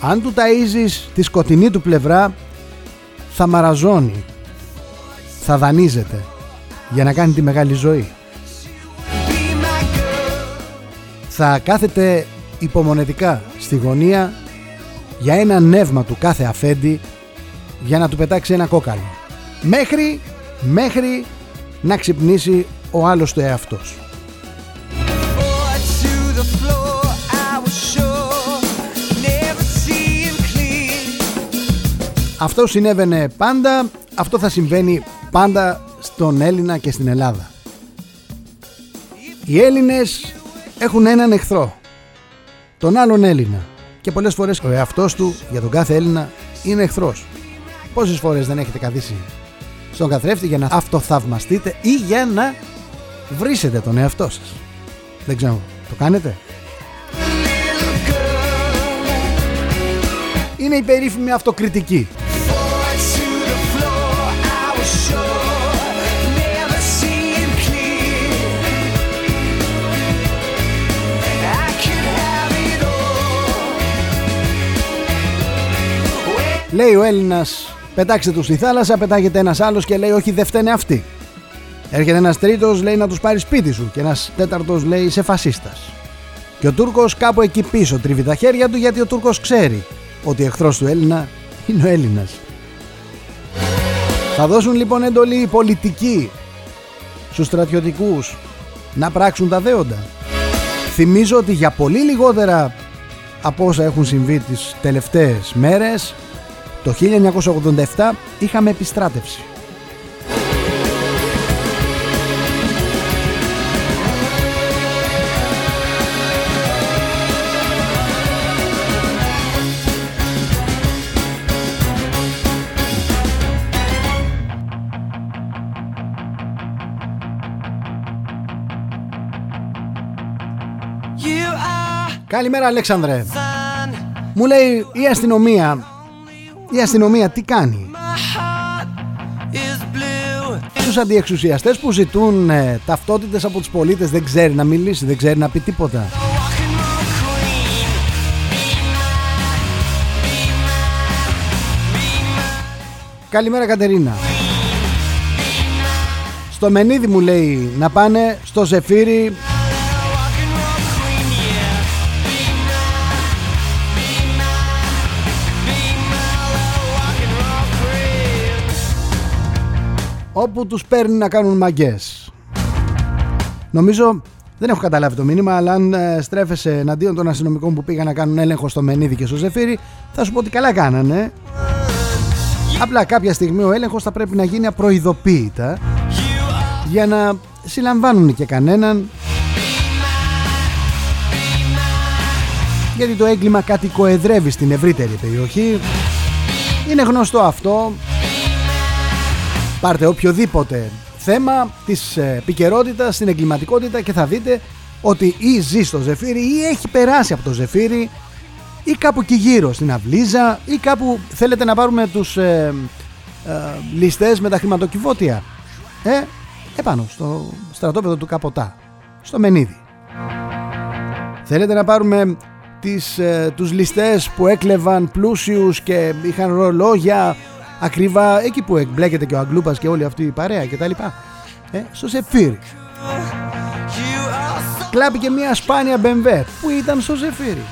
Αν του ταΐζεις τη σκοτεινή του πλευρά θα μαραζώνει. Θα δανείζεται για να κάνει τη μεγάλη ζωή. Θα κάθεται υπομονετικά στη γωνία για ένα νεύμα του κάθε αφέντη για να του πετάξει ένα κόκαλο. Μέχρι, μέχρι να ξυπνήσει ο άλλος του εαυτός. Αυτό συνέβαινε πάντα, αυτό θα συμβαίνει πάντα στον Έλληνα και στην Ελλάδα. Οι Έλληνες έχουν έναν εχθρό, τον άλλον Έλληνα. Και πολλές φορές ο εαυτός του για τον κάθε Έλληνα είναι εχθρός. Πόσες φορές δεν έχετε καθίσει στον καθρέφτη για να αυτοθαυμαστείτε ή για να βρίσετε τον εαυτό σας. Δεν ξέρω, το κάνετε; Είναι η περίφημη αυτοκριτική. Λέει ο Έλληνας, πετάξτε τους στη θάλασσα, πετάγεται ένας άλλος και λέει: Όχι, δεν φταίνε αυτοί. Έρχεται ένας τρίτος, λέει να τους πάρει σπίτι σου. Και ένας τέταρτος λέει: Είσαι φασίστας. Και ο Τούρκος κάπου εκεί πίσω τρίβει τα χέρια του γιατί ο Τούρκος ξέρει ότι εχθρός του Έλληνα είναι ο Έλληνας. Θα δώσουν λοιπόν εντολή οι πολιτικοί στους στρατιωτικούς να πράξουν τα δέοντα. Θυμίζω ότι για πολύ λιγότερα από όσα έχουν συμβεί τις τελευταίες μέρες το 1987 είχαμε επιστράτευση. Καλημέρα Αλέξανδρε Μου λέει η αστυνομία η αστυνομία τι κάνει; Στους αντιεξουσιαστές που ζητούν ε, ταυτότητες από τους πολίτες δεν ξέρει να μιλήσει, δεν ξέρει να πει τίποτα. Καλημέρα Κατερίνα. Στο Μενίδη μου λέει να πάνε στο Ζεφύρι όπου τους παίρνει να κάνουν μαγκές. Νομίζω δεν έχω καταλάβει το μήνυμα, αλλά αν ε, στρέφεσαι εναντίον των αστυνομικών που πήγαν να κάνουν έλεγχο στο Μενίδη και στο Ζεφύρι, θα σου πω ότι καλά κάνανε. Απλά κάποια στιγμή ο έλεγχος θα πρέπει να γίνει απροειδοποίητα για να συλλαμβάνουν και κανέναν γιατί το έγκλημα κατοικοεδρεύει στην ευρύτερη περιοχή είναι γνωστό αυτό Πάρτε οποιοδήποτε θέμα της ε, επικαιρότητας στην εγκληματικότητα και θα δείτε ότι ή ζει στο ζεφύρι ή έχει περάσει από το ζεφύρι ή κάπου εκεί γύρω στην αυλίζα ή κάπου θέλετε να πάρουμε τους ε, ε, ληστές με τα χρηματοκιβώτια. Ε, επάνω στο στρατόπεδο του Καποτά στο Μενίδη. Θέλετε να πάρουμε τις, ε, τους ληστές που έκλεβαν πλούσιους και είχαν ρολόγια ακριβά εκεί που εκμπλέκεται και ο Αγγλούπας και όλη αυτή η παρέα και τα λοιπά ε, στο Ζεφύρι κλάπει και μια σπάνια μπεμβέ που ήταν στο Ζεφύρι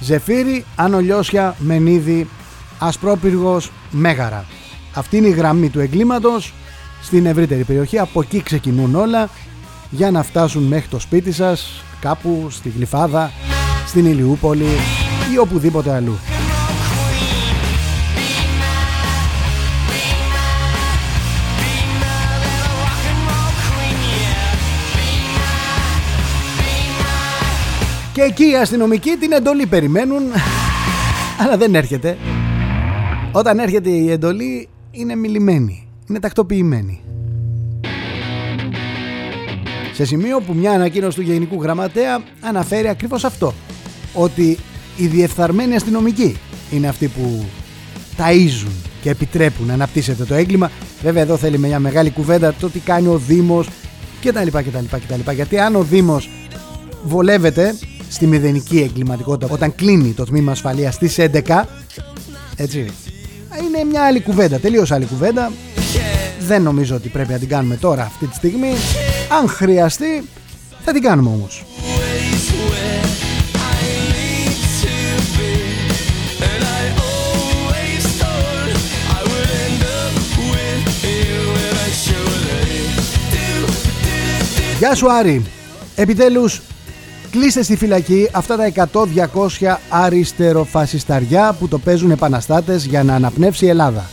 Ζεφύρι, Ανολιώσια, Μενίδη, Ασπρόπυργος, Μέγαρα. Αυτή είναι η γραμμή του εγκλήματος στην ευρύτερη περιοχή. Από εκεί ξεκινούν όλα για να φτάσουν μέχρι το σπίτι σας κάπου στη Γλυφάδα, στην Ηλιούπολη ή οπουδήποτε αλλού. Και εκεί οι αστυνομικοί την εντολή περιμένουν, αλλά δεν έρχεται. Όταν έρχεται η εντολή είναι μιλημένη, είναι τακτοποιημένη. Σε σημείο που μια ανακοίνωση του Γενικού Γραμματέα αναφέρει ακριβώς αυτό. Ότι οι διεφθαρμένοι αστυνομικοί είναι αυτοί που ταΐζουν και επιτρέπουν να αναπτύσσεται το έγκλημα. Βέβαια εδώ θέλει μια μεγάλη κουβέντα το τι κάνει ο Δήμος κτλ. κτλ, κτλ. Γιατί αν ο Δήμος βολεύεται στη μηδενική εγκληματικότητα όταν κλείνει το τμήμα ασφαλείας στις 11 έτσι είναι μια άλλη κουβέντα, τελείως άλλη κουβέντα δεν νομίζω ότι πρέπει να την κάνουμε τώρα αυτή τη στιγμή αν χρειαστεί θα την κάνουμε όμως Γεια σου Άρη Επιτέλους κλείστε στη φυλακή αυτά τα 100-200 αριστεροφασισταριά που το παίζουν επαναστάτες για να αναπνεύσει η Ελλάδα.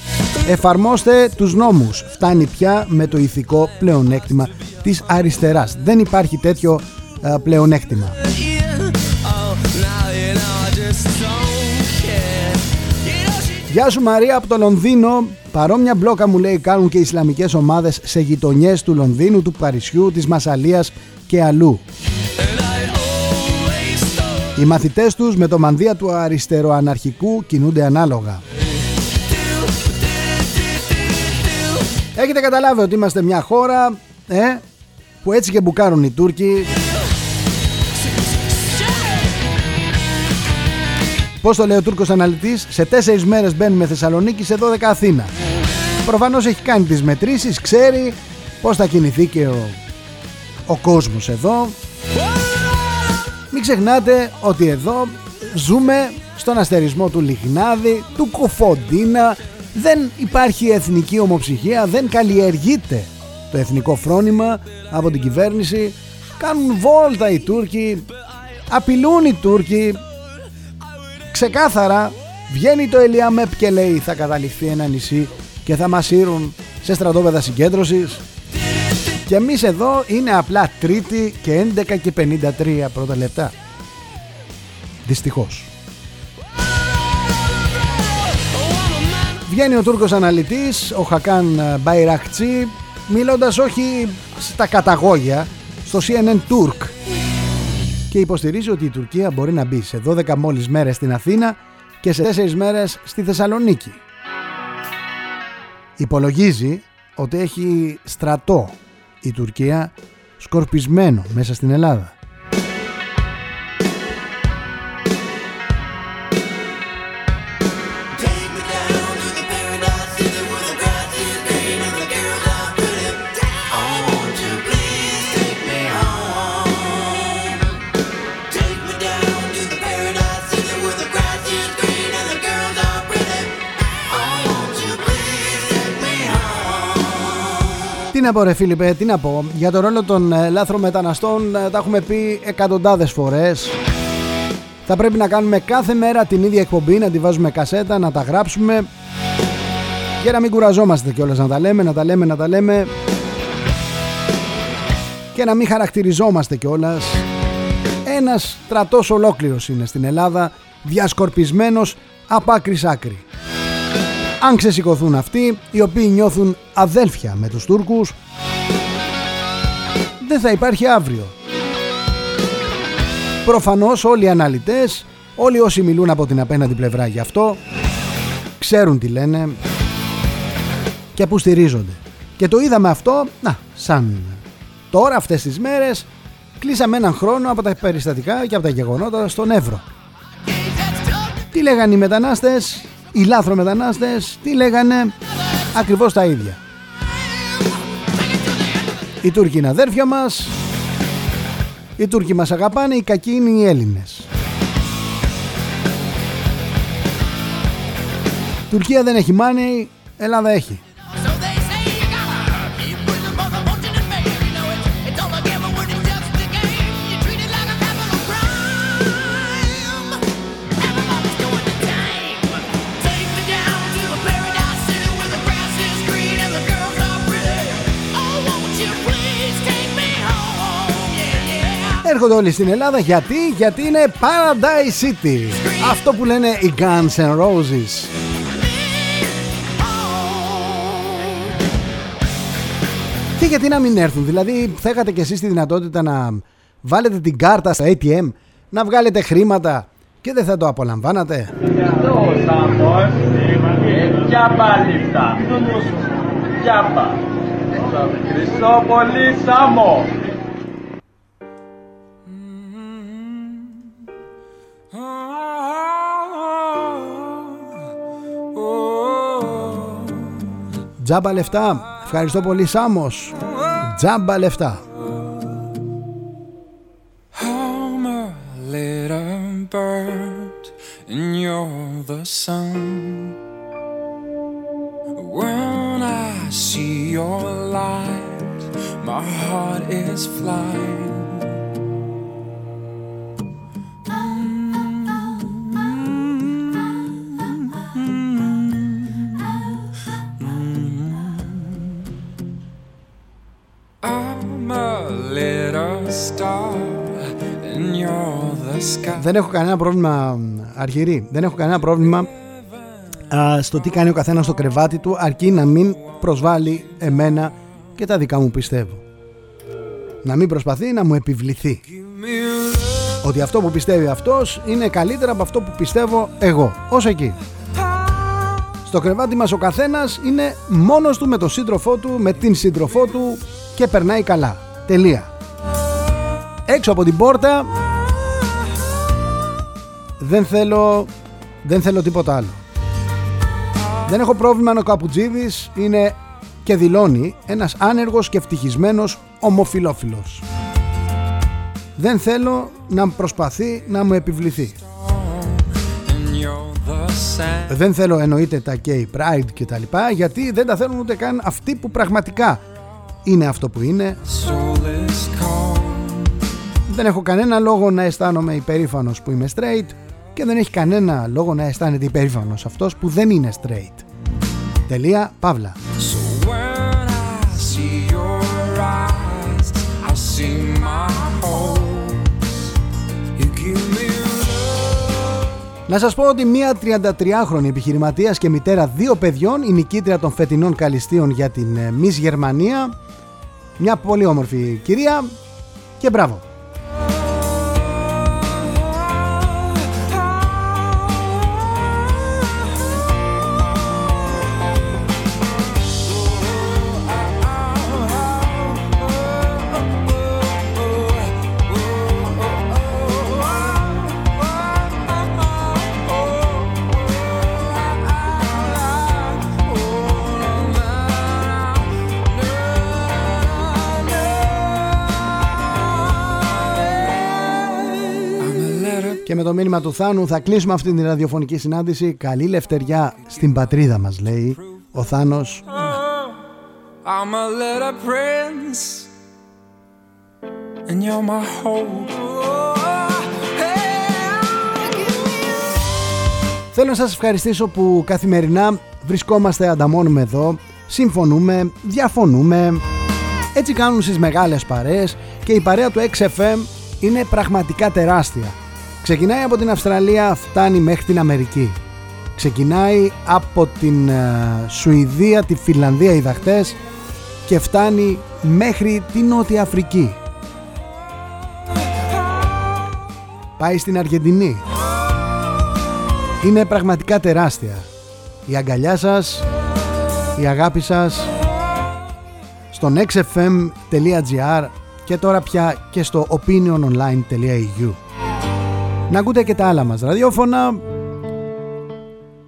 Εφαρμόστε τους νόμους. Φτάνει πια με το ηθικό πλεονέκτημα της αριστεράς. Δεν υπάρχει τέτοιο ε, πλεονέκτημα. Γεια σου Μαρία από το Λονδίνο. Παρόμοια μπλόκα μου λέει κάνουν και οι Ισλαμικές ομάδες σε γειτονιές του Λονδίνου, του Παρισιού, της Μασαλίας και αλλού. Οι μαθητές τους με το μανδύα του αριστεροαναρχικού κινούνται ανάλογα. Έχετε καταλάβει ότι είμαστε μια χώρα ε, που έτσι και μπουκάρουν οι Τούρκοι. Πώς το λέει ο Τούρκος αναλυτής; Σε τέσσερις μέρες μπαίνουμε Θεσσαλονίκη Σε 12 Αθήνα. Προφανώς έχει κάνει τις μετρήσεις Ξέρει πως θα κινηθεί και ο, ο κόσμος εδώ. Μην ξεχνάτε ότι εδώ Ζούμε στον αστερισμό του Λιγνάδη Του Κοφοντίνα. Δεν υπάρχει εθνική ομοψυχία Δεν καλλιεργείται το εθνικό φρόνημα από την κυβέρνηση. Κάνουν βόλτα οι Τούρκοι απειλούν οι Τούρκοι. Ξεκάθαρα βγαίνει το Ελιαμέπ και λέει θα καταληφθεί ένα νησί και θα μας ήρουν σε στρατόπεδα συγκέντρωσης και εμείς εδώ είναι απλά τρίτη και 11 και 53 πρώτα λεπτά. Δυστυχώς. Βγαίνει ο Τούρκος αναλυτής, ο Χακάν Μπαϊραχτσί μιλώντας όχι στα καταγόγια στο CNN Turk και υποστηρίζει ότι η Τουρκία μπορεί να μπει σε 12 μόλις μέρες στην Αθήνα και σε 4 μέρες στη Θεσσαλονίκη. Υπολογίζει ότι έχει στρατό η Τουρκία σκορπισμένο μέσα στην Ελλάδα. Να πω ρε Φίλιππε, τι να πω. Για το ρόλο των ε, λάθρων μεταναστών ε, Τα έχουμε πει εκατοντάδες φορές. Θα πρέπει να κάνουμε κάθε μέρα την ίδια εκπομπή Να τη βάζουμε κασέτα, να τα γράψουμε Και να μην κουραζόμαστε κιόλας να τα λέμε Να τα λέμε, να τα λέμε Και να μην χαρακτηριζόμαστε κιόλας. Ένας στρατός ολόκληρος είναι στην Ελλάδα Διασκορπισμένος από άκρη σ' άκρη αν ξεσηκωθούν αυτοί οι οποίοι νιώθουν αδέλφια με τους Τούρκους δεν θα υπάρχει αύριο. Προφανώς όλοι οι αναλυτές, όλοι όσοι μιλούν από την απέναντι πλευρά γι' αυτό ξέρουν τι λένε και που στηρίζονται. Και το είδαμε αυτό, να, σαν τώρα αυτές τις μέρες κλείσαμε έναν χρόνο από τα περιστατικά και από τα γεγονότα στον Εύρο. Τι λέγανε οι μετανάστες, οι λάθρο μετανάστες τι λέγανε; Ακριβώς τα ίδια. Οι Τούρκοι είναι αδέρφια μας, οι Τούρκοι μας αγαπάνε, οι κακοί είναι οι Έλληνες. Τουρκία δεν έχει money, Ελλάδα έχει. Έρχονται όλοι στην Ελλάδα γιατί, γιατί είναι Paradise City. Αυτό που λένε οι Guns N' Roses. Και γιατί να μην έρθουν, δηλαδή θα είχατε κι εσείς τη δυνατότητα να βάλετε την κάρτα στο ATM, να βγάλετε χρήματα και δεν θα το απολαμβάνατε; Εδώ ο Σάμος, τζάμπα λεφτά. Τζάμπα. Χριστόπολη Σάμο. Τζάμπα λεφτά. Ευχαριστώ πολύ Σάμος. Τζάμπα λεφτά. I'm a little bird and you're the sun. When I see your light, my heart is flying. Δεν έχω κανένα πρόβλημα αρχηρή. Δεν έχω κανένα πρόβλημα α, στο τι κάνει ο καθένας στο κρεβάτι του αρκεί να μην προσβάλλει εμένα και τα δικά μου πιστεύω. Να μην προσπαθεί να μου επιβληθεί. Ότι αυτό που πιστεύει αυτός είναι καλύτερα από αυτό που πιστεύω εγώ. Ως εκεί. Στο κρεβάτι μας ο καθένας είναι μόνος του με τον σύντροφό του, με την σύντροφό του και περνάει καλά. Τελεία. Έξω από την πόρτα δεν θέλω, δεν θέλω τίποτα άλλο. Δεν έχω πρόβλημα αν ο Καπουτζίδης είναι και δηλώνει ένας άνεργος και ευτυχισμένος ομοφιλόφιλος. Δεν θέλω να προσπαθεί να μου επιβληθεί. And you're the sand. Δεν θέλω εννοείται τα gay pride και τα λοιπά γιατί δεν τα θέλουν ούτε καν αυτοί που πραγματικά είναι αυτό που είναι. Soul is calm. Δεν έχω κανένα λόγο να αισθάνομαι υπερήφανος που είμαι straight και δεν έχει κανένα λόγο να αισθάνεται υπερήφανος αυτός που δεν είναι straight. Τελεία, παύλα. So when I see your eyes, I see my hopes. You give me love. Να σας πω ότι μία 33χρονη επιχειρηματίας και μητέρα δύο παιδιών, η νικήτρια των φετινών καλυστίων για την ε, Miss Γερμανία, μια πολύ όμορφη κυρία και μπράβο. Μήνυμα του Θάνου θα κλείσουμε αυτή την ραδιοφωνική συνάντηση. Καλή λευτεριά στην πατρίδα μας λέει ο Θάνος. I'm a little prince, and you're my hope. Θέλω να σας ευχαριστήσω που καθημερινά βρισκόμαστε, ανταμώνουμε εδώ, συμφωνούμε, διαφωνούμε. Έτσι κάνουν στις μεγάλες παρέες και η παρέα του XFM είναι πραγματικά τεράστια. Ξεκινάει από την Αυστραλία, φτάνει μέχρι την Αμερική. Ξεκινάει από την ε, Σουηδία, τη Φιλανδία οι δαχτές και φτάνει μέχρι την Νότια Αφρική. Πάει στην Αργεντινή. Είναι πραγματικά τεράστια. Η αγκαλιά σας, η αγάπη σας στο nextfm.gr και τώρα πια και στο opiniononline.eu Να ακούτε και τα άλλα μας ραδιόφωνα.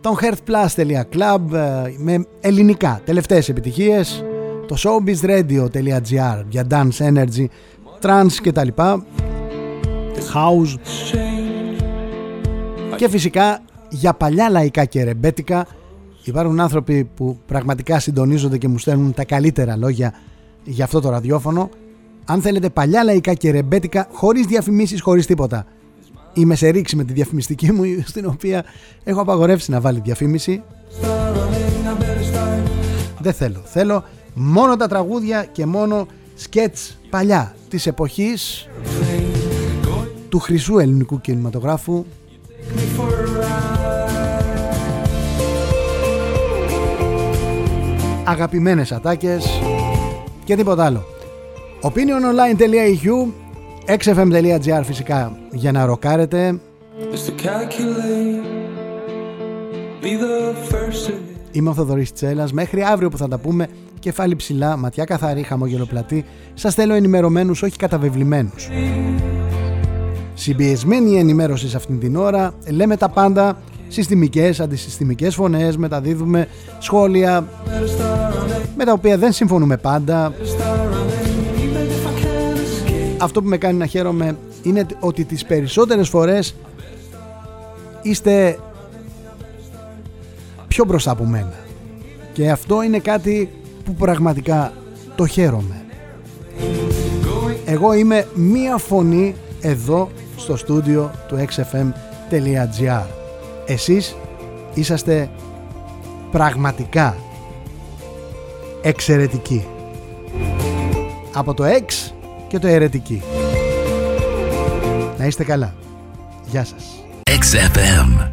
Τον hearthplus.club ε, με ελληνικά. Τελευταίες επιτυχίες. Το showbizradio.gr για dance energy, trance και τα λοιπά. House. Και φυσικά για παλιά λαϊκά και ρεμπέτικα υπάρχουν άνθρωποι που πραγματικά συντονίζονται και μου στέλνουν τα καλύτερα λόγια για αυτό το ραδιόφωνο. Αν θέλετε παλιά λαϊκά και ρεμπέτικα χωρίς διαφημίσεις, χωρίς τίποτα είμαι σε ρήξη με τη διαφημιστική μου στην οποία έχω απαγορεύσει να βάλει διαφήμιση. Δεν θέλω. Θέλω μόνο τα τραγούδια και μόνο σκέτς παλιά της εποχής του χρυσού ελληνικού κινηματογράφου. Αγαπημένες ατάκες και τίποτα άλλο. Opiniononline.eu xfm.gr φυσικά για να ροκάρετε Is to calculate, be the first to Είμαι ο Θοδωρής Τσέλας. Μέχρι αύριο που θα τα πούμε, κεφάλι ψηλά, ματιά καθαρή, χαμογελοπλατή, σας θέλω ενημερωμένους, όχι καταβεβλημένους. Συμπιεσμένη η ενημέρωση σε αυτήν την ώρα, λέμε τα πάντα, συστημικές, αντισυστημικές φωνές, μεταδίδουμε σχόλια με τα οποία δεν συμφωνούμε πάντα. Αυτό που με κάνει να χαίρομαι είναι ότι τις περισσότερες φορές είστε πιο μπροστά από μένα. Και αυτό είναι κάτι που πραγματικά το χαίρομαι. Εγώ είμαι μία φωνή εδώ στο στούντιο του xfm.gr. Εσείς είσαστε πραγματικά εξαιρετικοί. Από το X και το αιρετική. Να είστε καλά. Γεια σας. XFM.